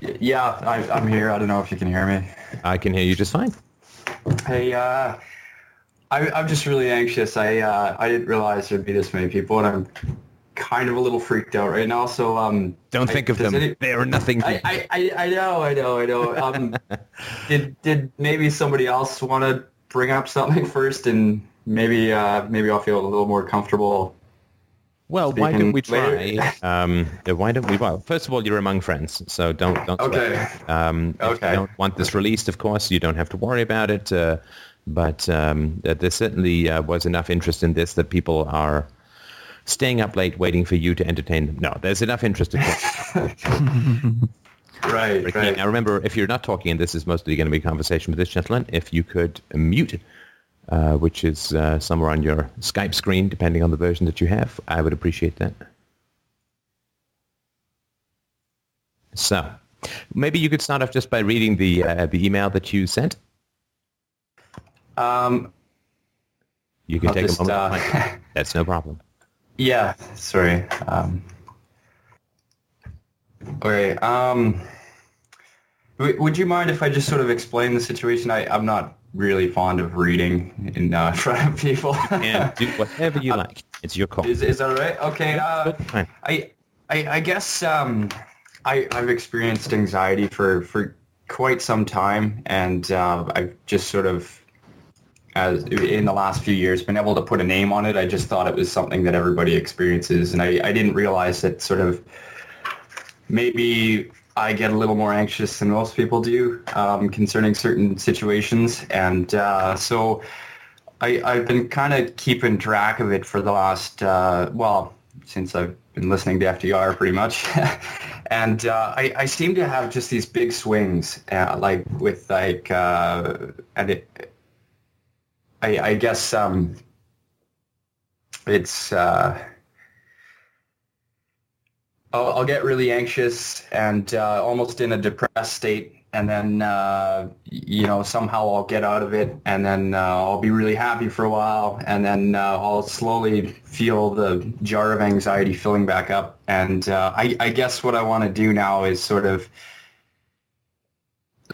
Yeah, I, I'm here. I don't know if you can hear me. I can hear you just fine. Hey, uh, I, I'm just really anxious. I uh, I didn't realize there'd be this many people, and I'm kind of a little freaked out right now. So um, Don't I- think of them. any- they are nothing. I, I, I, I know, I know, I know. Um, did did maybe somebody else want to bring up something first, and maybe uh, maybe I'll feel a little more comfortable. Well, why don't we try? Um, uh, why don't we? Well, first of all, you're among friends, so don't don't. Okay. Um, Okay. don't want this released, of course, you don't have to worry about it. Uh, but um, uh, there certainly uh, was enough interest in this that people are staying up late waiting for you to entertain them. No, there's enough interest. Right, right. Now remember, if you're not talking, and this is mostly going to be a conversation with this gentleman, if you could mute, uh, which is uh, somewhere on your Skype screen, depending on the version that you have, I would appreciate that. So, maybe you could start off just by reading the uh, the email that you sent. Um, You can I'll take just, a moment. uh, to find it. That's no problem. Yeah, sorry. Um, okay. Um, w- would you mind if I just sort of explain the situation? I, I'm not really fond of reading in uh, front of people. And do whatever you like. It's your call. is, is that right? Okay. Uh, I, I, I guess um, I, I've experienced anxiety for, for quite some time, and uh, I've just sort of, as in the last few years, been able to put a name on it. I just thought it was something that everybody experiences, and I, I didn't realize that sort of maybe I get a little more anxious than most people do um, concerning certain situations, and uh, so. I, I've been kind of keeping track of it for the last, uh, well, since I've been listening to FDR pretty much. and uh, I, I seem to have just these big swings, uh, like with like, uh, and it, I, I guess um, it's, uh, I'll, I'll get really anxious and uh, almost in a depressed state and then uh, you know somehow I'll get out of it, and then uh, I'll be really happy for a while, and then uh, I'll slowly feel the jar of anxiety filling back up. And uh, I, I guess what I want to do now is sort of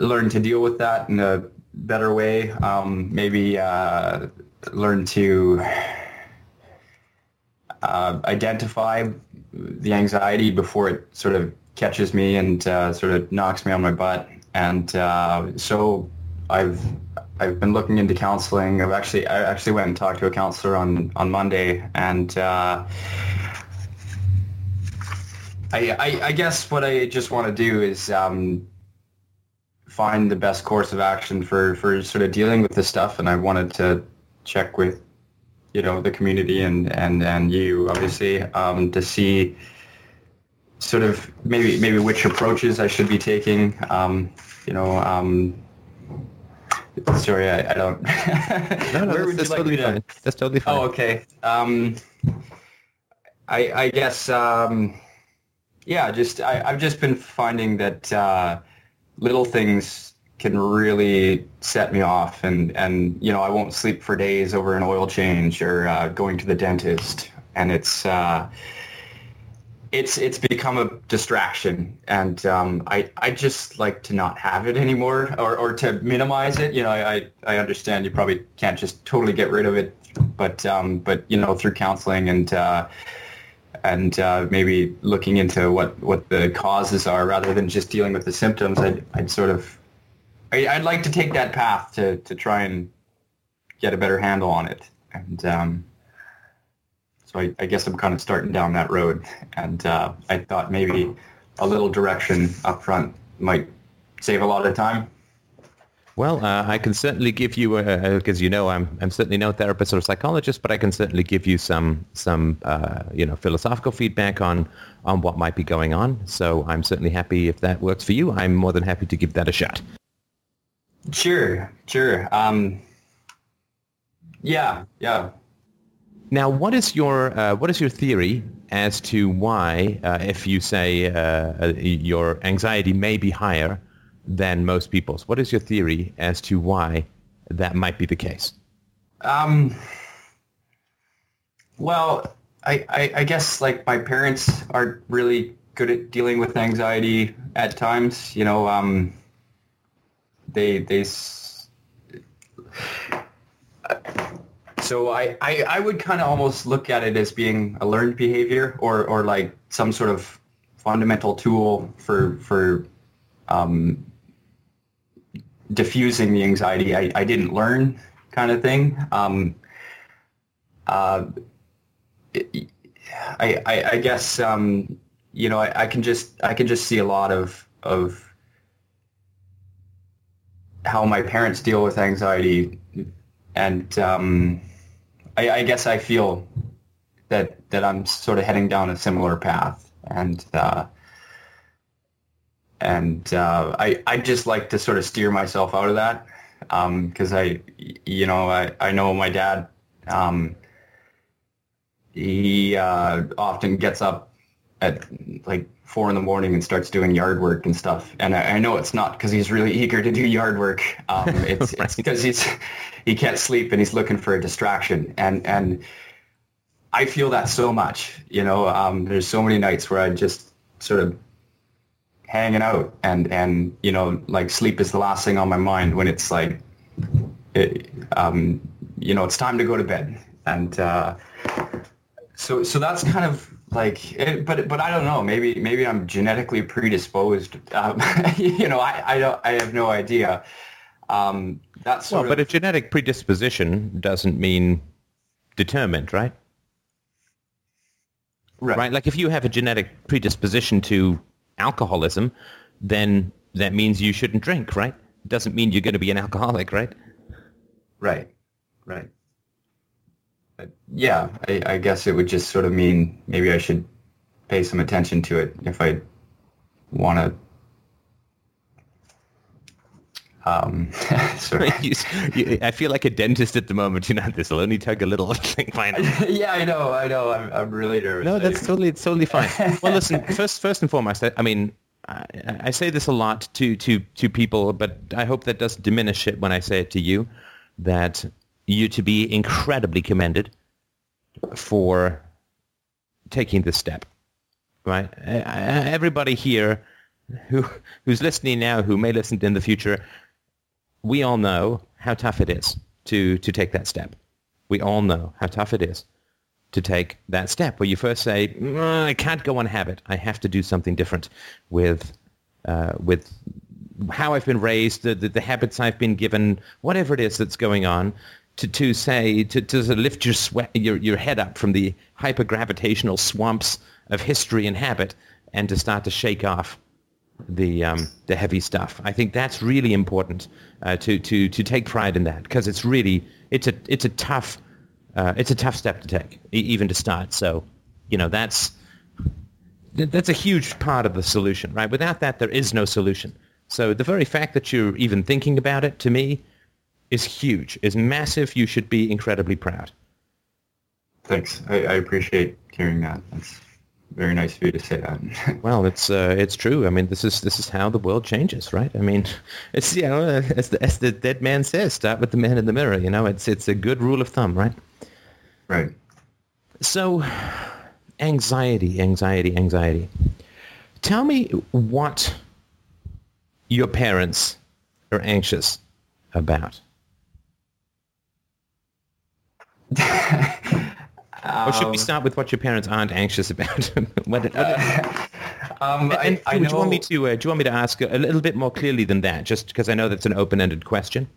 learn to deal with that in a better way. Um, maybe uh, learn to uh, identify the anxiety before it sort of catches me and uh, sort of knocks me on my butt. And uh, so I've I've been looking into counseling. I've actually I actually went and talked to a counselor on on Monday, and uh, I, I I guess what I just want to do is um, find the best course of action for for sort of dealing with this stuff. And I wanted to check with you know the community and and and you obviously um, to see sort of maybe maybe which approaches I should be taking. Um, you know, um, sorry, I, I don't. No, no, Where that's, would that's you like totally me to? fine. That's totally fine. Oh, okay. Um, I I guess um, yeah. Just I, I've just been finding that uh, little things can really set me off, and and you know I won't sleep for days over an oil change or uh, going to the dentist, and it's. Uh, it's it's become a distraction, and um, I I just like to not have it anymore, or, or to minimize it. You know, I, I understand you probably can't just totally get rid of it, but um, but you know through counseling and uh, and uh, maybe looking into what, what the causes are rather than just dealing with the symptoms, I'd, I'd sort of I, I'd like to take that path to, to try and get a better handle on it, and um, so I, I guess I'm kind of starting down that road, and uh, I thought maybe a little direction up front might save a lot of time. Well, uh, I can certainly give you, because you know I'm, I'm certainly no therapist or psychologist, but I can certainly give you some, some, uh, you know, philosophical feedback on, on what might be going on. So I'm certainly happy if that works for you. I'm more than happy to give that a shot. Sure, sure. Um, yeah, yeah. Now, what is your, uh, what is your theory as to why, uh, if you say uh, uh, your anxiety may be higher than most people's, what is your theory as to why that might be the case? Um, well, I, I, I guess like my parents aren't really good at dealing with anxiety at times. You know, um, they they. So I, I, I would kind of almost look at it as being a learned behavior or, or like some sort of fundamental tool for for um, diffusing the anxiety I, I didn't learn kind of thing. Um, uh, I, I, I guess um, you know I, I can just I can just see a lot of of how my parents deal with anxiety, and um, I, I guess I feel that that I'm sort of heading down a similar path, and uh, and uh, I I just like to sort of steer myself out of that because um, I you know I I know my dad. Um, he uh, often gets up at like four in the morning and starts doing yard work and stuff. And I, I know it's not because he's really eager to do yard work. Um, it's right. it's because he's he can't sleep and he's looking for a distraction. And and I feel that so much. You know, um, there's so many nights where I just sort of hanging out and and you know like sleep is the last thing on my mind when it's like it, um, you know it's time to go to bed and uh, so so that's kind of like it, but but I don't know. Maybe maybe I'm genetically predisposed. Um, you know I I don't I have no idea. Um, that's well but of, a genetic predisposition doesn't mean determined right? Right. Right? Like if you have a genetic predisposition to alcoholism then that means you shouldn't drink right? It doesn't mean you're going to be an alcoholic right? Right. Right yeah, I, I guess it would just sort of mean maybe I should pay some attention to it if I want to um, you, you, I feel like a dentist at the moment. You know, this will only take a little thing. yeah, I know, I know. I'm, I'm really nervous. No, that's totally, it's totally fine. well, listen, first, first and foremost, I, I mean, I, I, say this a lot to, to, to people, but I hope that doesn't diminish it when I say it to you, that you to be incredibly commended for taking this step. Right? Everybody here who who's listening now, who may listen in the future, we all know how tough it is to to take that step. We all know how tough it is to take that step where you first say, mm, "I can't go on habit. I have to do something different with uh, with how I've been raised, the, the, the habits I've been given, whatever it is that's going on." To, to say to, to sort of lift your sweat your, your head up from the hypergravitational swamps of history and habit and to start to shake off the um, the heavy stuff. I think that's really important uh, to to to take pride in that because it's really it's a it's a tough uh, it's a tough step to take even to start. So you know that's that's a huge part of the solution, right? Without that, there is no solution. So the very fact that you're even thinking about it, to me, is huge, is massive. You should be incredibly proud. Thanks. I, I appreciate hearing that. That's very nice of you to say that. well, it's uh, it's true. I mean, this is this is how the world changes, right? I mean, it's you know, as the as the dead man says, start with the man in the mirror. You know, it's it's a good rule of thumb, right? Right. So, anxiety, anxiety, anxiety. Tell me what your parents are anxious about. Or should we start with what your parents aren't anxious about? what, what, um, and, I, I would you want me to? Uh, do you want me to ask a little bit more clearly than that? Just because I know that's an open-ended question.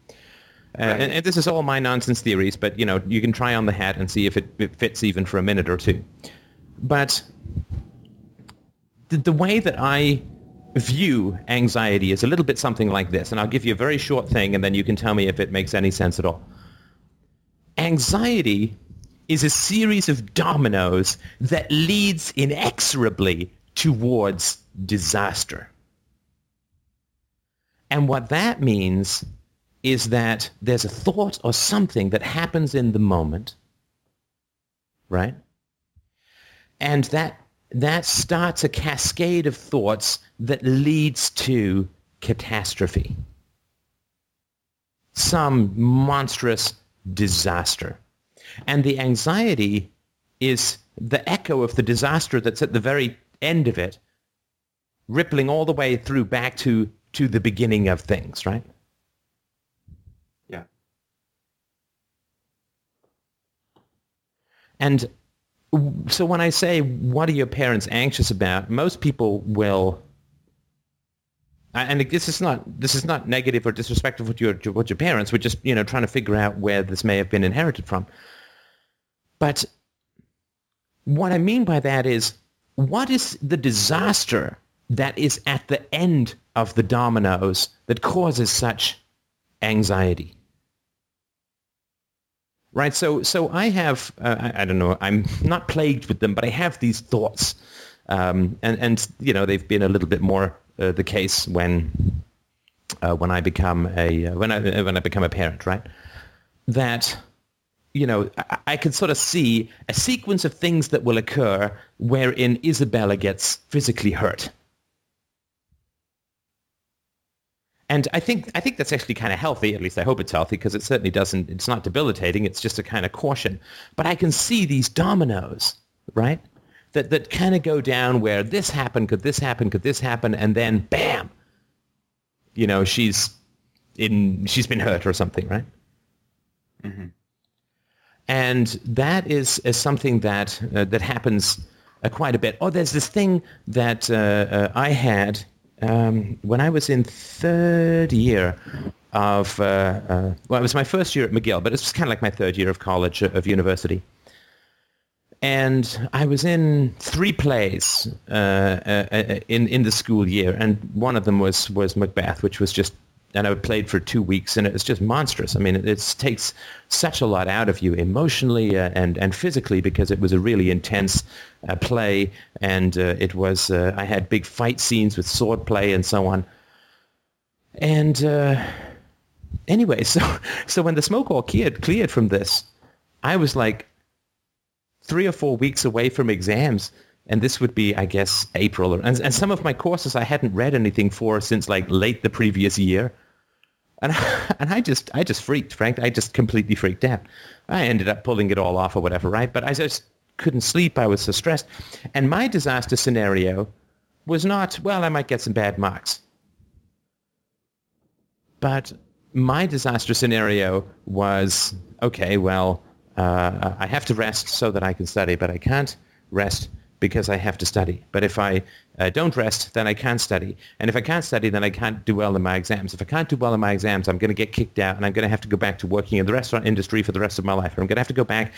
Uh, right. and, and, this is all my nonsense theories, but you know you can try on the hat and see if it, it fits even for a minute or two. But the, the way that I view anxiety is a little bit something like this, and I'll give you a very short thing, and then you can tell me if it makes any sense at all. Anxiety is a series of dominoes that leads inexorably towards disaster. And what that means is that there's a thought or something that happens in the moment, right? And that that starts a cascade of thoughts that leads to catastrophe. Some monstrous disaster. And the anxiety is the echo of the disaster that's at the very end of it rippling all the way through back to to the beginning of things, right? Yeah. And so when I say, what are your parents anxious about? Most people will, and this is not this is not negative or disrespectful to your to what your parents. We're just you know trying to figure out where this may have been inherited from. But what I mean by that is, what is the disaster that is at the end of the dominoes that causes such anxiety? right? So, so I have, uh, I, I, don't know, I'm not plagued with them, but I have these thoughts, um, and and you know they've been a little bit more uh, the case when uh, when I become a uh, when I when I become a parent, right? That you know I, I can sort of see a sequence of things that will occur wherein Isabella gets physically hurt. And I think I think that's actually kind of healthy. At least I hope it's healthy because it certainly doesn't. It's not debilitating. It's just a kind of caution. But I can see these dominoes, right? That that kind of go down where this happened, could this happen, could this happen, and then bam, you know, she's in. She's been hurt or something, right? Mm-hmm. And that is, is something that uh, that happens uh, quite a bit. Oh, there's this thing that uh, uh I had um, when I was in third year of, uh, uh, well, it was my first year at McGill, but it was kind of like my third year of college, uh, of university. And I was in three plays uh, uh, uh, in in the school year, and one of them was was Macbeth, which was just and I played for two weeks, and it was just monstrous. I mean, it, it takes such a lot out of you emotionally uh, and and physically because it was a really intense uh, play, and uh, it was I had big fight scenes with sword play and so on. And anyway, so so when the smoke all cleared cleared from this, I was like three or four weeks away from exams and this would be, I guess, April. And, and some of my courses I hadn't read anything for since like late the previous year. And, and I just, I just freaked, Frank. I just completely freaked out. I ended up pulling it all off or whatever, right? But I just couldn't sleep. I was so stressed. And my disaster scenario was not, well, I might get some bad marks. But my disaster scenario was, okay, well, uh, I have to rest so that I can study, but I can't rest because I have to study. But if I uh, don't rest, then I can't study. And if I can't study, then I can't do well in my exams. If I can't do well in my exams, I'm going to get kicked out and I'm going to have to go back to working in the restaurant industry for the rest of my life. I'm going to have to go back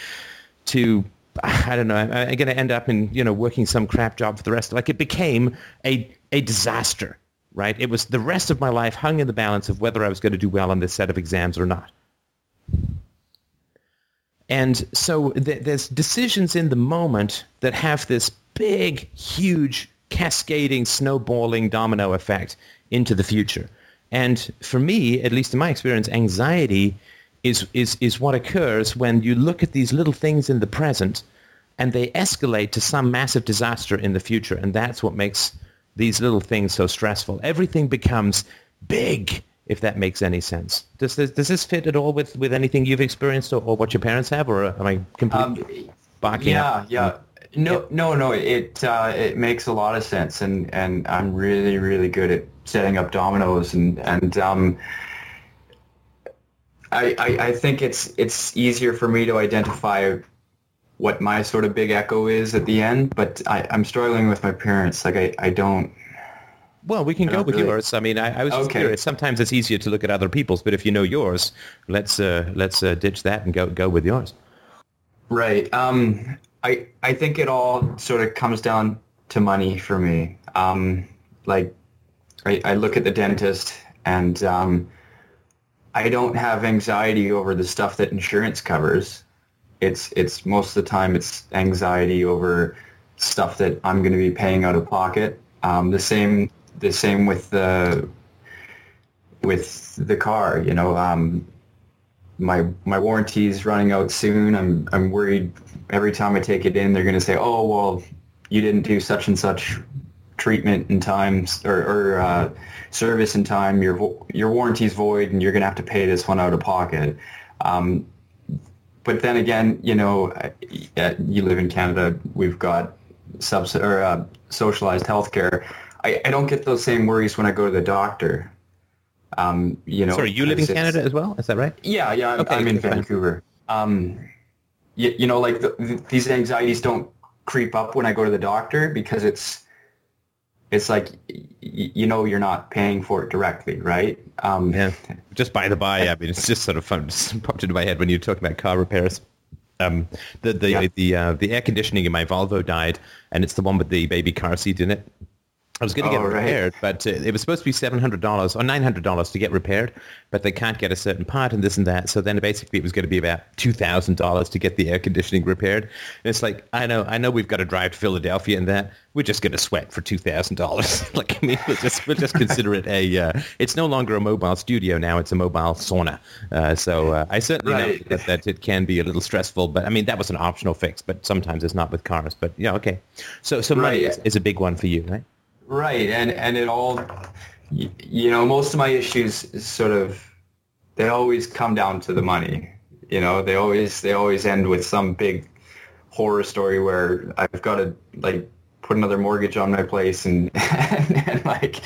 to, I don't know, I'm going to end up in, you know, working some crap job for the rest. Like it became a, a disaster, right? It was the rest of my life hung in the balance of whether I was going to do well on this set of exams or not. And so th- there's decisions in the moment that have this big, huge, cascading, snowballing domino effect into the future. And for me, at least in my experience, anxiety is, is, is what occurs when you look at these little things in the present and they escalate to some massive disaster in the future. And that's what makes these little things so stressful. Everything becomes big if that makes any sense. Does this, does this fit at all with, with anything you've experienced or, or what your parents have, or am I completely um, barking? Yeah, up? yeah. No, no, no. It uh, it makes a lot of sense, and, and I'm really, really good at setting up dominoes, and and um, I, I I think it's it's easier for me to identify what my sort of big echo is at the end, but I, I'm struggling with my parents. Like I, I don't well, we can go with really... yours. I mean, I, I was okay. curious. Sometimes it's easier to look at other people's, but if you know yours, let's uh, let's uh, ditch that and go go with yours. Right. Um, I I think it all sort of comes down to money for me. Um, like, I, I look at the dentist and um, I don't have anxiety over the stuff that insurance covers. It's it's most of the time it's anxiety over stuff that I'm going to be paying out of pocket. Um, the same the same with the with the car. You know, um, my my warranty is running out soon. I'm I'm worried every time I take it in, they're going to say, "Oh, well, you didn't do such and such treatment in time or, or uh, service in time. Your your warranty's void, and you're going to have to pay this one out of pocket." Um, but then again, you know, you live in Canada. We've got subs or uh, socialized healthcare. I, I don't get those same worries when I go to the doctor. Um, you know, Sorry, you live in Canada as well? Is that right? Yeah, yeah, I'm, Okay, I'm in. Vancouver. Um, you, you know, like the, th these anxieties don't creep up when I go to the doctor because it's it's like y- y- you know you're not paying for it directly, right? Um, Yeah. Just by the by, I mean, it's just sort of fun. Just popped into my head when you were talking about car repairs. Um, the the Yeah. the uh, the air conditioning in my Volvo died, and it's the one with the baby car seat in it. I was going to get Oh, it right. repaired, but uh, it was supposed to be seven hundred dollars or nine hundred dollars to get repaired, but they can't get a certain part and this and that. So then basically it was going to be about two thousand dollars to get the air conditioning repaired. And it's like I know, I know we've got to drive to Philadelphia and that we're just going to sweat for two thousand dollars. Like I mean, we'll just we'll just consider it a. Uh, it's no longer a mobile studio now; it's a mobile sauna. Uh, so uh, I certainly Right. know that, that it can be a little stressful, but I mean that was an optional fix. But sometimes it's not with cars. But yeah, okay. So so money Right. is, is a big one for you, right? Right, and and it all, you know, most of my issues is sort of, they always come down to the money. You know, they always they always end with some big horror story where I've got to like put another mortgage on my place and and, and like,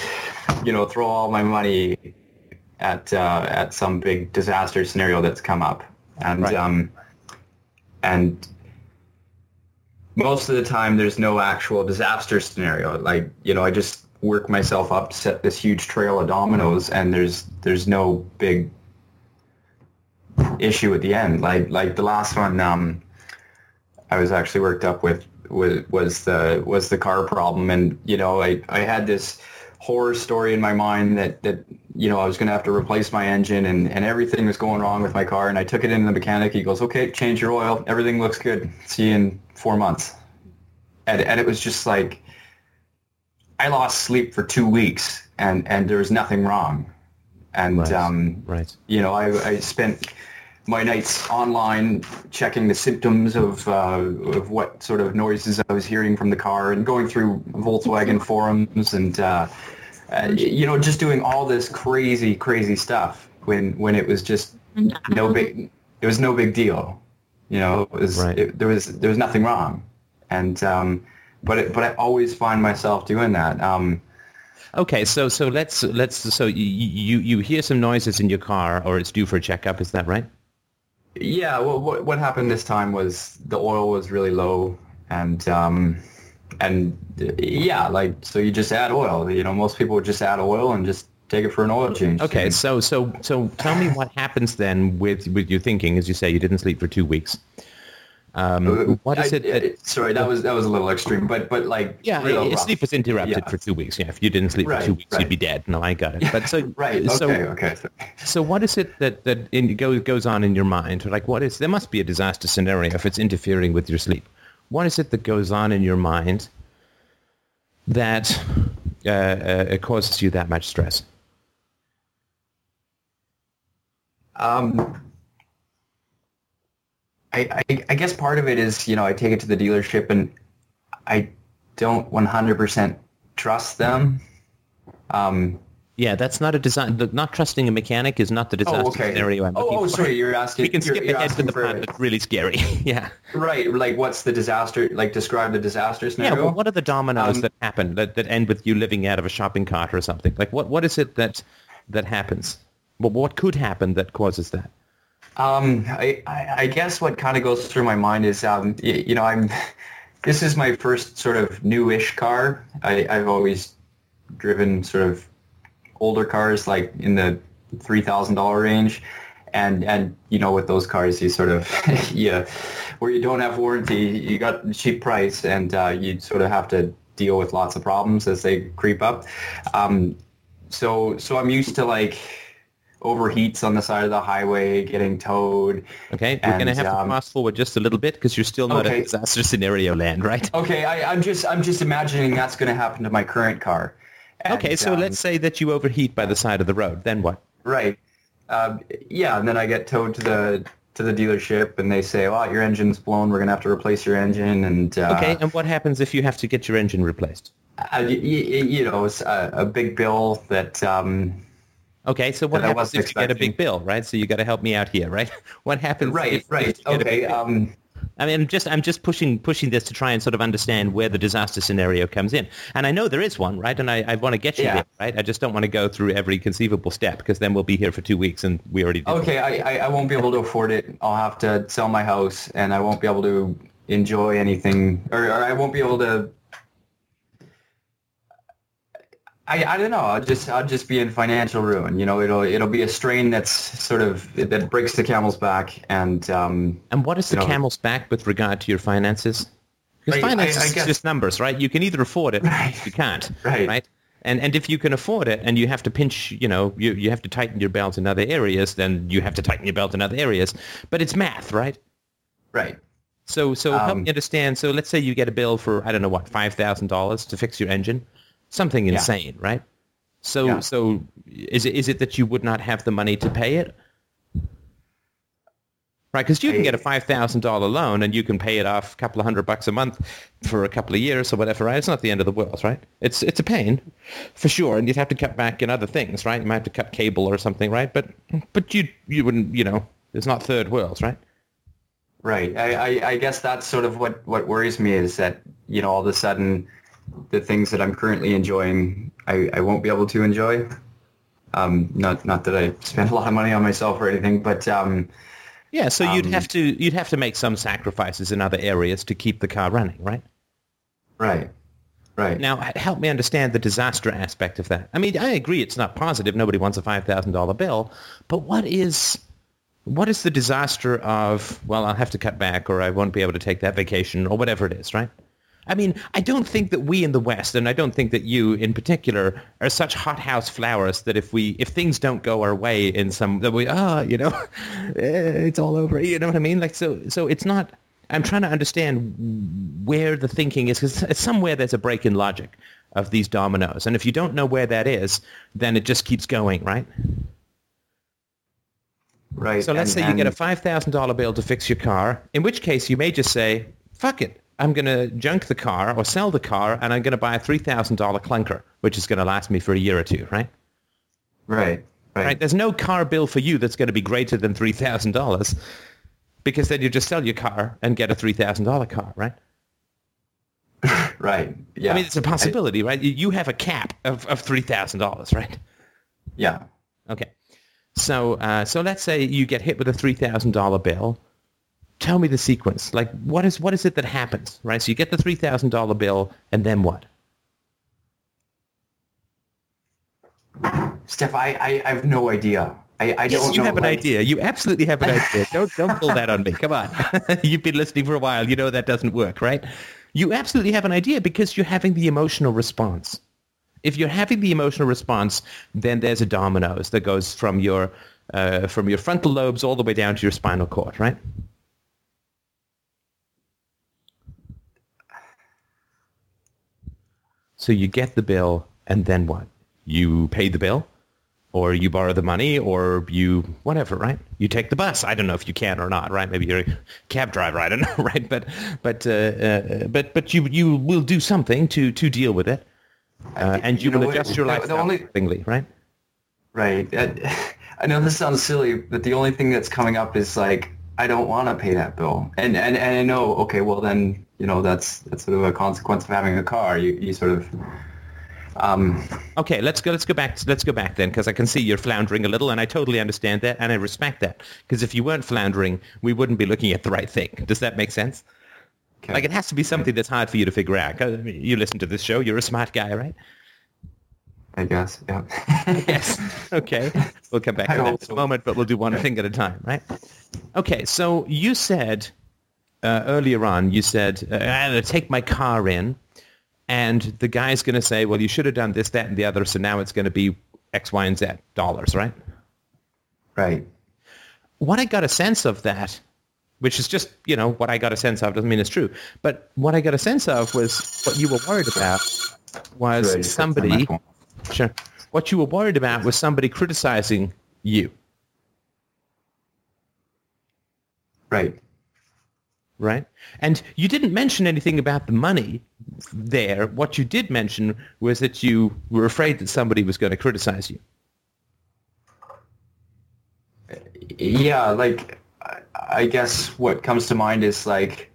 you know, throw all my money at uh, at some big disaster scenario that's come up, and Right. um, and most of the time there's no actual disaster scenario. Like you know i just work myself up to set this huge trail of dominoes and there's there's no big issue at the end. Like like the last one um i was actually worked up with was was the was the car problem. And you know i i had this horror story in my mind that that you know i was going to have to replace my engine and and everything was going wrong with my car and i took it into the mechanic. He goes okay change your oil. Everything looks good. See you in four months and and it was just like i lost sleep for two weeks and and there was nothing wrong and Right. um Right. you know, I, I spent my nights online checking the symptoms of, uh, of what sort of noises I was hearing from the car and going through Volkswagen forums and, uh, uh, you know, just doing all this crazy, crazy stuff when, when it was just no big, it was no big deal. You know, it was, Right. it, there was, there was nothing wrong. And, um, but, it, but I always find myself doing that. Um, Okay, so so let's let's so you you you hear some noises in your car, or it's due for a checkup. Is that right? Yeah, well, what what happened this time was the oil was really low, and um, and yeah, like so you just add oil. You know, most people would just add oil and just take it for an oil change. Okay, so so so tell me what happens then with with your thinking, as you say, you didn't sleep for two weeks. Um, what is I- it? That, sorry, that was that was a little extreme, but but like yeah, rough. sleep was interrupted Yeah. for two weeks. Yeah, if you didn't sleep for two weeks, you'd be dead. No, I got it. But so Right. so Okay. okay. so what is it that that in, goes goes on in your mind? Like, what is there must be a disaster scenario if it's interfering with your sleep? What is it that goes on in your mind that uh, uh, it causes you that much stress? Um, I, I I guess part of it is you know I take it to the dealership and I don't 100% trust them. Um, Yeah, that's not a design. Look, not trusting a mechanic is not the disaster oh, okay. scenario I'm oh, looking oh, for. sorry, you're asking. We can skip you're ahead to the part that's really scary. yeah. Right, like what's the disaster? Like describe the disaster Yeah, well, what are the dominoes Um, that happen that, that end with you living out of a shopping cart or something? Like, what, what is it that that happens? Well, what could happen that causes that? Um, I, I, guess what kind of goes through my mind is, um, you, you know, I'm. This is my first sort of newish car. I, I've always driven sort of older cars, like in the three thousand dollar range, and and you know, with those cars, you sort of yeah, where you don't have warranty, you got cheap price, and uh, you sort of have to deal with lots of problems as they creep up. Um, so so I'm used to like overheats on the side of the highway, getting towed. Okay, we're going to have to um, fast forward just a little bit because you're still not Okay. at disaster scenario land, right? Okay, I, I'm just I'm just imagining that's going to happen to my current car. And, okay, so um, let's say that you overheat by the side of the road. Then what? right, um, yeah, and then I get towed to the to the dealership, and they say, "Oh, your engine's blown. We're going to have to replace your engine." And uh, Okay, and what happens if you have to get your engine replaced? uh, y- y- you know, it's a, a big bill that. Um, Okay, so what happens if you get a big bill, right? So you got to help me out here, right? What happens? right, if, right, if you get a big okay. Um, I mean, I'm just I'm just pushing pushing this to try and sort of understand where the disaster scenario comes in. And I know there is one, right? And I, I want to get you Yeah. there, right? I just don't want to go through every conceivable step because then we'll be here for two weeks and we already did. Okay, I, I, I won't be able to afford it. I'll have to sell my house, and I won't be able to enjoy anything, or, or I won't be able to. I, I don't know. I'll just I'll just be in financial ruin. You know, it'll it'll be a strain that's sort of that breaks the camel's back, and um, And what is the know- camel's back with regard to your finances? Because I- I- finances I is guess- just numbers, right? You can either afford it, or Right. you can't, Right. right? And and if you can afford it, and you have to pinch, you know, you you have to tighten your belt in other areas, then you have to tighten your belt in other areas. But it's math, right? right. So so help Um, me understand. So let's say you get a bill for I don't know what five thousand dollars to fix your engine, something insane, right? So Yeah. so is it is it that you would not have the money to pay it? Right, because you can get a five thousand dollar loan and you can pay it off a couple of hundred bucks a month for a couple of years or whatever. Right, it's not the end of the world, right? It's it's a pain, for sure, and you'd have to cut back in other things, right? You might have to cut cable or something, right? But but you you wouldn't, you know, it's not third worlds, right? Right. I, I, I guess that's sort of what, what worries me is that, you know, all of a sudden the things that I'm currently enjoying, I, I won't be able to enjoy. Um, not not that I spend a lot of money on myself or anything, but um, Yeah, so you'd Um, have to you'd have to make some sacrifices in other areas to keep the car running, right? right, right. Now, help me understand the disaster aspect of that. I mean, I agree it's not positive. Nobody wants a five thousand dollar bill, but what is what is the disaster of? Well, I'll have to cut back, or I won't be able to take that vacation, or whatever it is, right? I mean, I don't think that we in the West, and I don't think that you in particular, are such hothouse flowers that if we if things don't go our way in some that we ah you know eh, it's all over. You know what I mean? Like so so it's not. I'm trying to understand where the thinking is because somewhere there's a break in logic of these dominoes, and if you don't know where that is, then it just keeps going, right? right. So let's and- say you get a five thousand dollar bill to fix your car, in which case you may just say, "Fuck it, I'm going to junk the car or sell the car, and I'm going to buy a three thousand dollar clunker, which is going to last me for a year or two, right? right, right, Right? There's no car bill for you that's going to be greater than three thousand dollars, because then you just sell your car and get a three thousand dollar car, right? right. Yeah. I mean, it's a possibility, right? You- have a cap of, of three thousand dollars, right? yeah. Okay. So uh, so let's say you get hit with a three thousand dollar bill. Tell me the sequence. Like what is what is it that happens? Right? So you get the three thousand dollar bill and then what? Steph, I, I, I have no idea. I, I Yes, don't you know. have an like- idea. You absolutely have an idea. Don't don't pull that on me. Come on. You've been listening for a while. You know that doesn't work, right? You absolutely have an idea because you're having the emotional response. If you're having the emotional response, then there's a dominoes that goes from your uh, from your frontal lobes all the way down to your spinal cord, right? So you get the bill, and then what? You pay the bill, or you borrow the money, or you whatever, right? You take the bus. I don't know if you can or not, right? Maybe you're a cab driver. I don't know, right? But but uh, uh, but but you you will do something to to deal with it, uh, and you, You know will adjust your The- the lifestyle only- accordingly, right? Right. I, I know this sounds silly, but the only thing that's coming up is like I don't want to pay that bill, and and and I know. Okay, well then you know that's that's sort of a consequence of having a car. You you sort of. Um, Okay, let's go. Let's go back. Let's go back then, because I can see you're floundering a little, and I totally understand that, and I respect that. Because if you weren't floundering, we wouldn't be looking at the right thing. Does that make sense? okay. Like it has to be something that's hard for you to figure out. 'Cause, I mean, You listen to this show. You're a smart guy, right? I guess. Yeah. Yes. Okay. We'll come back to that in a moment, but we'll do one thing at a time, right? Okay. So you said uh, earlier on, you said, uh, I'm going to take my car in, and the guy's going to say, well, you should have done this, that, and the other, so now it's going to be X, Y, and Z dollars, right? Right. What I got a sense of that, which is just, you know, what I got a sense of doesn't mean it's true, but what I got a sense of was what you were worried about was somebody Sure. What you were worried about was somebody criticizing you, Right. Right? And you didn't mention anything about the money there. What you did mention was that you were afraid that somebody was going to criticize you. Yeah. Like I guess what comes to mind is like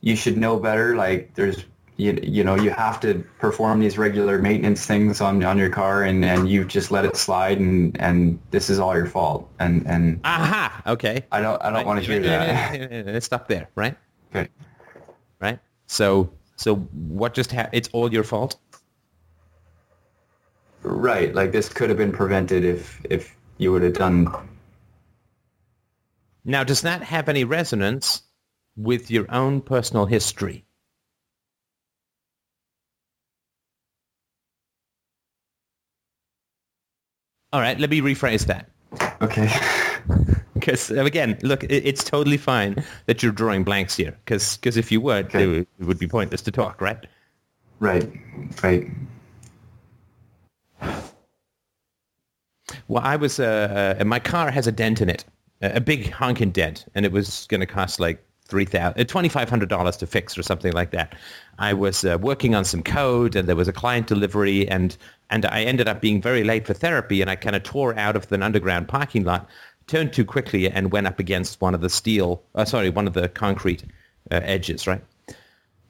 you should know better. Like there's you, you know you have to perform these regular maintenance things on, on your car and, and you just let it slide and, and this is all your fault and and aha okay I don't I don't want to hear that. Let's stop there, right? Okay. Right. So so what just happened? It's all your fault. Right. Like this could have been prevented if if you would have done. Now, does that have any resonance with your own personal history? All right, let me rephrase that. Okay. Because again, look, it's totally fine that you're drawing blanks here. Because if you weren't, Okay. it, would, it would be pointless to talk, right? Right. Right. Well, I was, uh, uh, my car has a dent in it, a a big honking dent, and it was going to cost like three thousand, uh, twenty five hundred dollars to fix or something like that. I was uh, working on some code, and there was a client delivery, and and I ended up being very late for therapy, and I kind of tore out of an underground parking lot, turned too quickly, and went up against one of the steel, uh, sorry, one of the concrete uh, edges, right?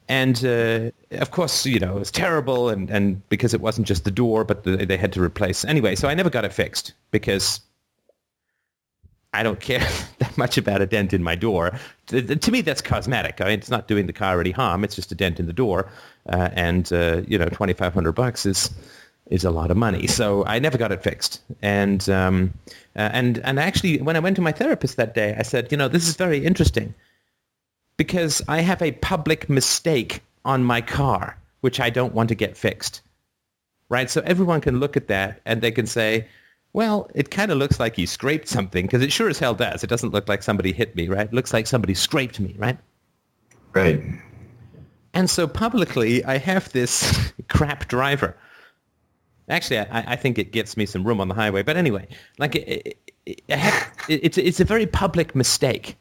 And uh, of course, you know, it was terrible, and, and because it wasn't just the door, but the, they had to replace. Anyway, so I never got it fixed because I don't care that much about a dent in my door. To, to me, that's cosmetic. I mean, it's not doing the car any harm. It's just a dent in the door, uh, and uh, you know, twenty five hundred bucks is is a lot of money. So I never got it fixed. And um, uh, and and actually, when I went to my therapist that day, I said, you know, this is very interesting because I have a public mistake on my car, which I don't want to get fixed. Right? So everyone can look at that and they can say, well, it kind of looks like you scraped something because it sure as hell does. It doesn't look like somebody hit me, right? It looks like somebody scraped me, right? Right. And so publicly, I have this crap driver. Actually, I, I think it gets me some room on the highway. But anyway, like it, it, it, it's it's a very public mistake,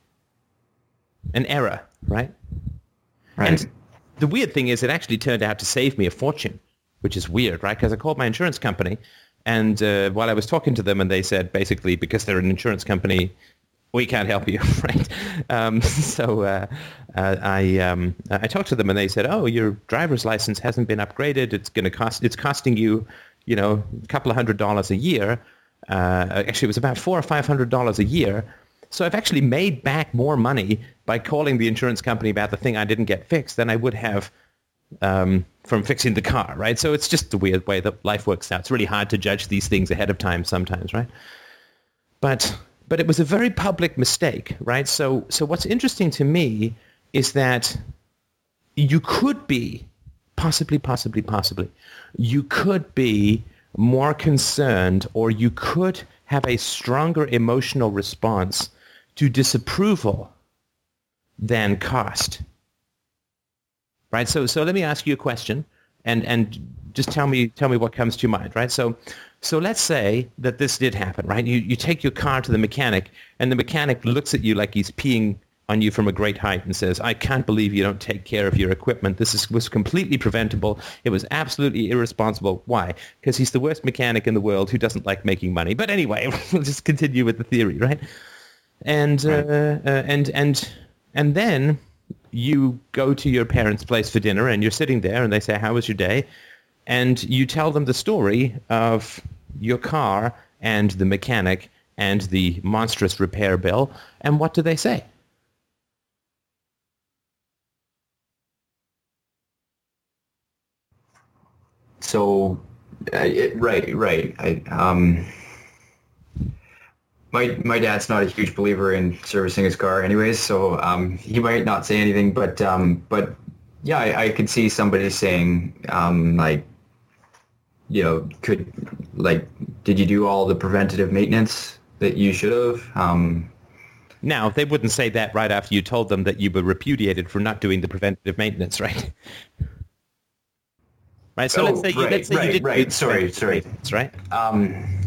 an error, right? Right. And the weird thing is, it actually turned out to save me a fortune, which is weird, right? Because I called my insurance company, and uh, while I was talking to them, and they said basically because they're an insurance company, we can't help you, right? Um, so uh, uh, I um, I talked to them, and they said, oh, your driver's license hasn't been upgraded. It's going to cost. It's costing you, you know, a couple of hundred dollars a year. Uh, actually, it was about four or five hundred dollars a year. So I've actually made back more money by calling the insurance company about the thing I didn't get fixed than I would have um, from fixing the car, right? So it's just the weird way that life works out. It's really hard to judge these things ahead of time sometimes, right? But but it was a very public mistake, right? So so what's interesting to me is that you could be possibly possibly possibly you could be more concerned or you could have a stronger emotional response to disapproval than cost. Right? So so let me ask you a question and and just tell me tell me what comes to mind, right? So so let's say that this did happen, right? You you take your car to the mechanic and the mechanic looks at you like he's peeing on you from a great height and says, I can't believe you don't take care of your equipment. This is, was completely preventable. It was absolutely irresponsible. Why? Because he's the worst mechanic in the world who doesn't like making money. But anyway, we'll just continue with the theory, right? And, Right. uh, uh, and, and, and then you go to your parents' place for dinner and you're sitting there and they say, how was your day? And you tell them the story of your car and the mechanic and the monstrous repair bill. And what do they say? So, right, right. I, um, my my dad's not a huge believer in servicing his car, anyways. So um, he might not say anything, but um, but yeah, I, I could see somebody saying um, like, you know, could like, did you do all the preventative maintenance that you should have? Um, Now, they wouldn't say that right after you told them that you were repudiated for not doing the preventative maintenance, right? right. So Oh, let's say you, right, let's say you did right. Sorry, sorry. right? Um,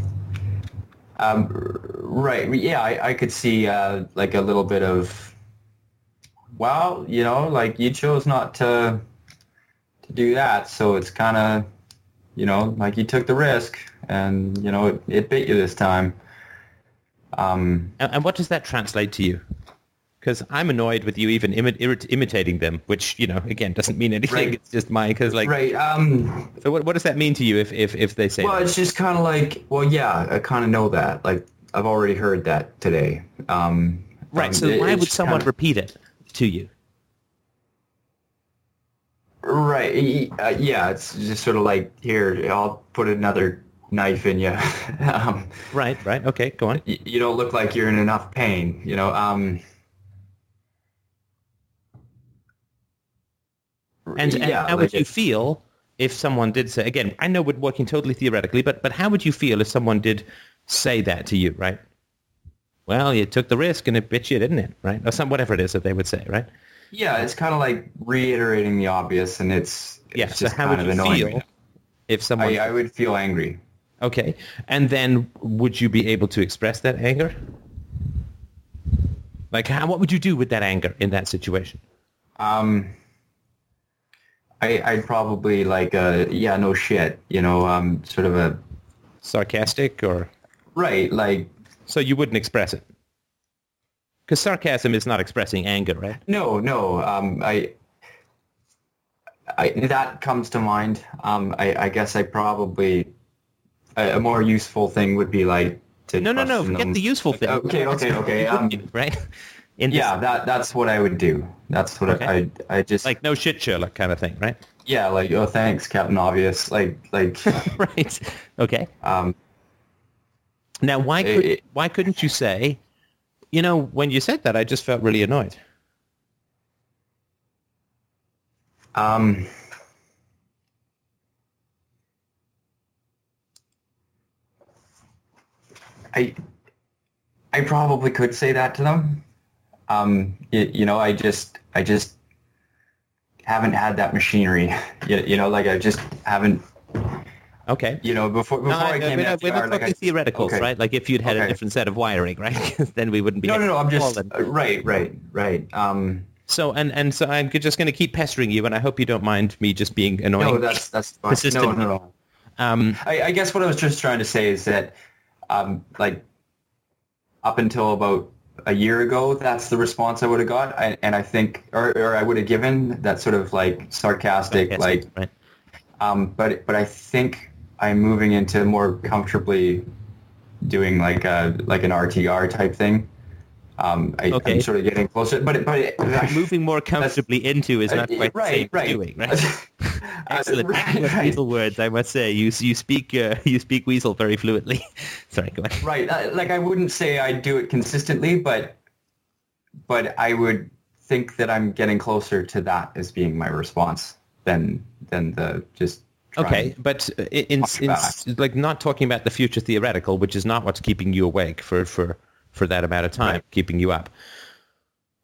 um, right. Yeah, I, I could see uh, like a little bit of, well, you know, like you chose not to to do that, so it's kind of, you know, like you took the risk, and you know, it, it bit you this time. Um, And, and what does that translate to you? Because I'm annoyed with you even imi- iri- imitating them, which you know again doesn't mean anything. Right. It's just my because like. right. Um, So what, what does that mean to you if if, if they say? well, that? it's just kind of like, well, yeah, I kind of know that. Like, I've already heard that today. Um, right. um, So it- why would someone kinda- repeat it to you? Right. Uh, yeah, it's just sort of like here. I'll put another knife in you. um, Right. Right. Okay. Go on. y- you don't look like you're in enough pain. You know. Um, And, and how like would you feel if someone did say again? I know we're working totally theoretically, but but how would you feel if someone did say that to you? Right. Well, you took the risk and it bit you, didn't it? Right. Or some whatever it is that they would say. Right. Yeah, it's kind of like reiterating the obvious, and it's, it's Yeah. So how kind would you feel if someone? I, I would feel angry. Okay. And then would you be able to express that anger? Like, how, what would you do with that anger in that situation? Um, I, I'd probably like, uh, yeah, no shit, you know, um, sort of a Sarcastic or right, like so you wouldn't express it? Because sarcasm is not expressing anger, right? no, no. Um, I, I that comes to mind. Um, I, I guess I probably a, a more useful thing would be like to No, no, no. Forget them. the useful thing. Okay, okay, okay. Um, right? In this, yeah, that that's what I would do. That's what Okay. I I just like no shit, Sherlock kind of thing, right? yeah, like oh thanks, Captain Obvious. Like like right. Okay. um, Now, why It- could it- why couldn't you say, you know, when you said that, I just felt really annoyed. um, I I probably could say that to them. Um, you, you know, I just I just haven't had that machinery. You, you know, like I just haven't. Okay. You know, before before No, I came we're not, we're not talking I- theoreticals, okay. right? Like if you'd had a different set of wiring, right? then we wouldn't be. No, no, no. I'm just uh, right, right, right. Um, So and and so I'm just going to keep pestering you, and I hope you don't mind me just being annoying. no, that's that's fine. No, no, no. um, I, I guess what I was just trying to say is that, um, like, up until about a year ago, that's the response I would have got, I, and I think, or, or I would have given that sort of like sarcastic, yes, like, right. um, but but I think I'm moving into more comfortably doing like a like an RTR type thing. Um, I, Okay. I'm sort of getting closer, but it- but it, moving more comfortably into is not Uh, quite the right, same right. doing, right? Excellent. right, right. weasel words, I must say. You you speak uh, you speak weasel very fluently. Sorry, go on. Right. uh, Like I wouldn't say I do it consistently, but but I would think that I'm getting closer to that as being my response than than the just Okay, but uh, in, in, in like not talking about the future theoretical, which is not what's keeping you awake for for for that amount of time, Right. keeping you up.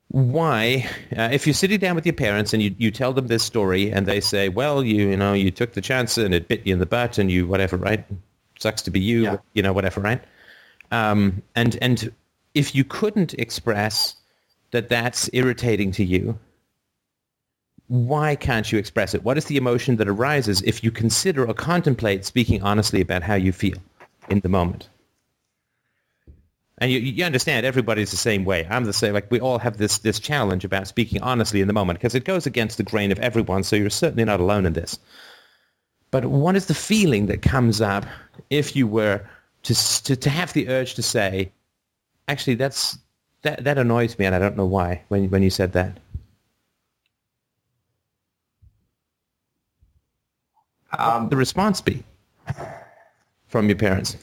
Why, uh, if you're sitting down with your parents and you, you tell them this story and they say, well, you you know you took the chance and it bit you in the butt and you whatever, right? Sucks to be you, Yeah. you know, whatever, right? Um, and and if you couldn't express that that's irritating to you, why can't you express it? What is the emotion that arises if you consider or contemplate speaking honestly about how you feel in the moment? And you, you understand everybody's the same way. I'm the same. Like we all have this this challenge about speaking honestly in the moment because it goes against the grain of everyone. So you're certainly not alone in this. But what is the feeling that comes up if you were to to, to have the urge to say, actually, that's that that annoys me, and I don't know why. When when you said that. Um, the response be from your parents?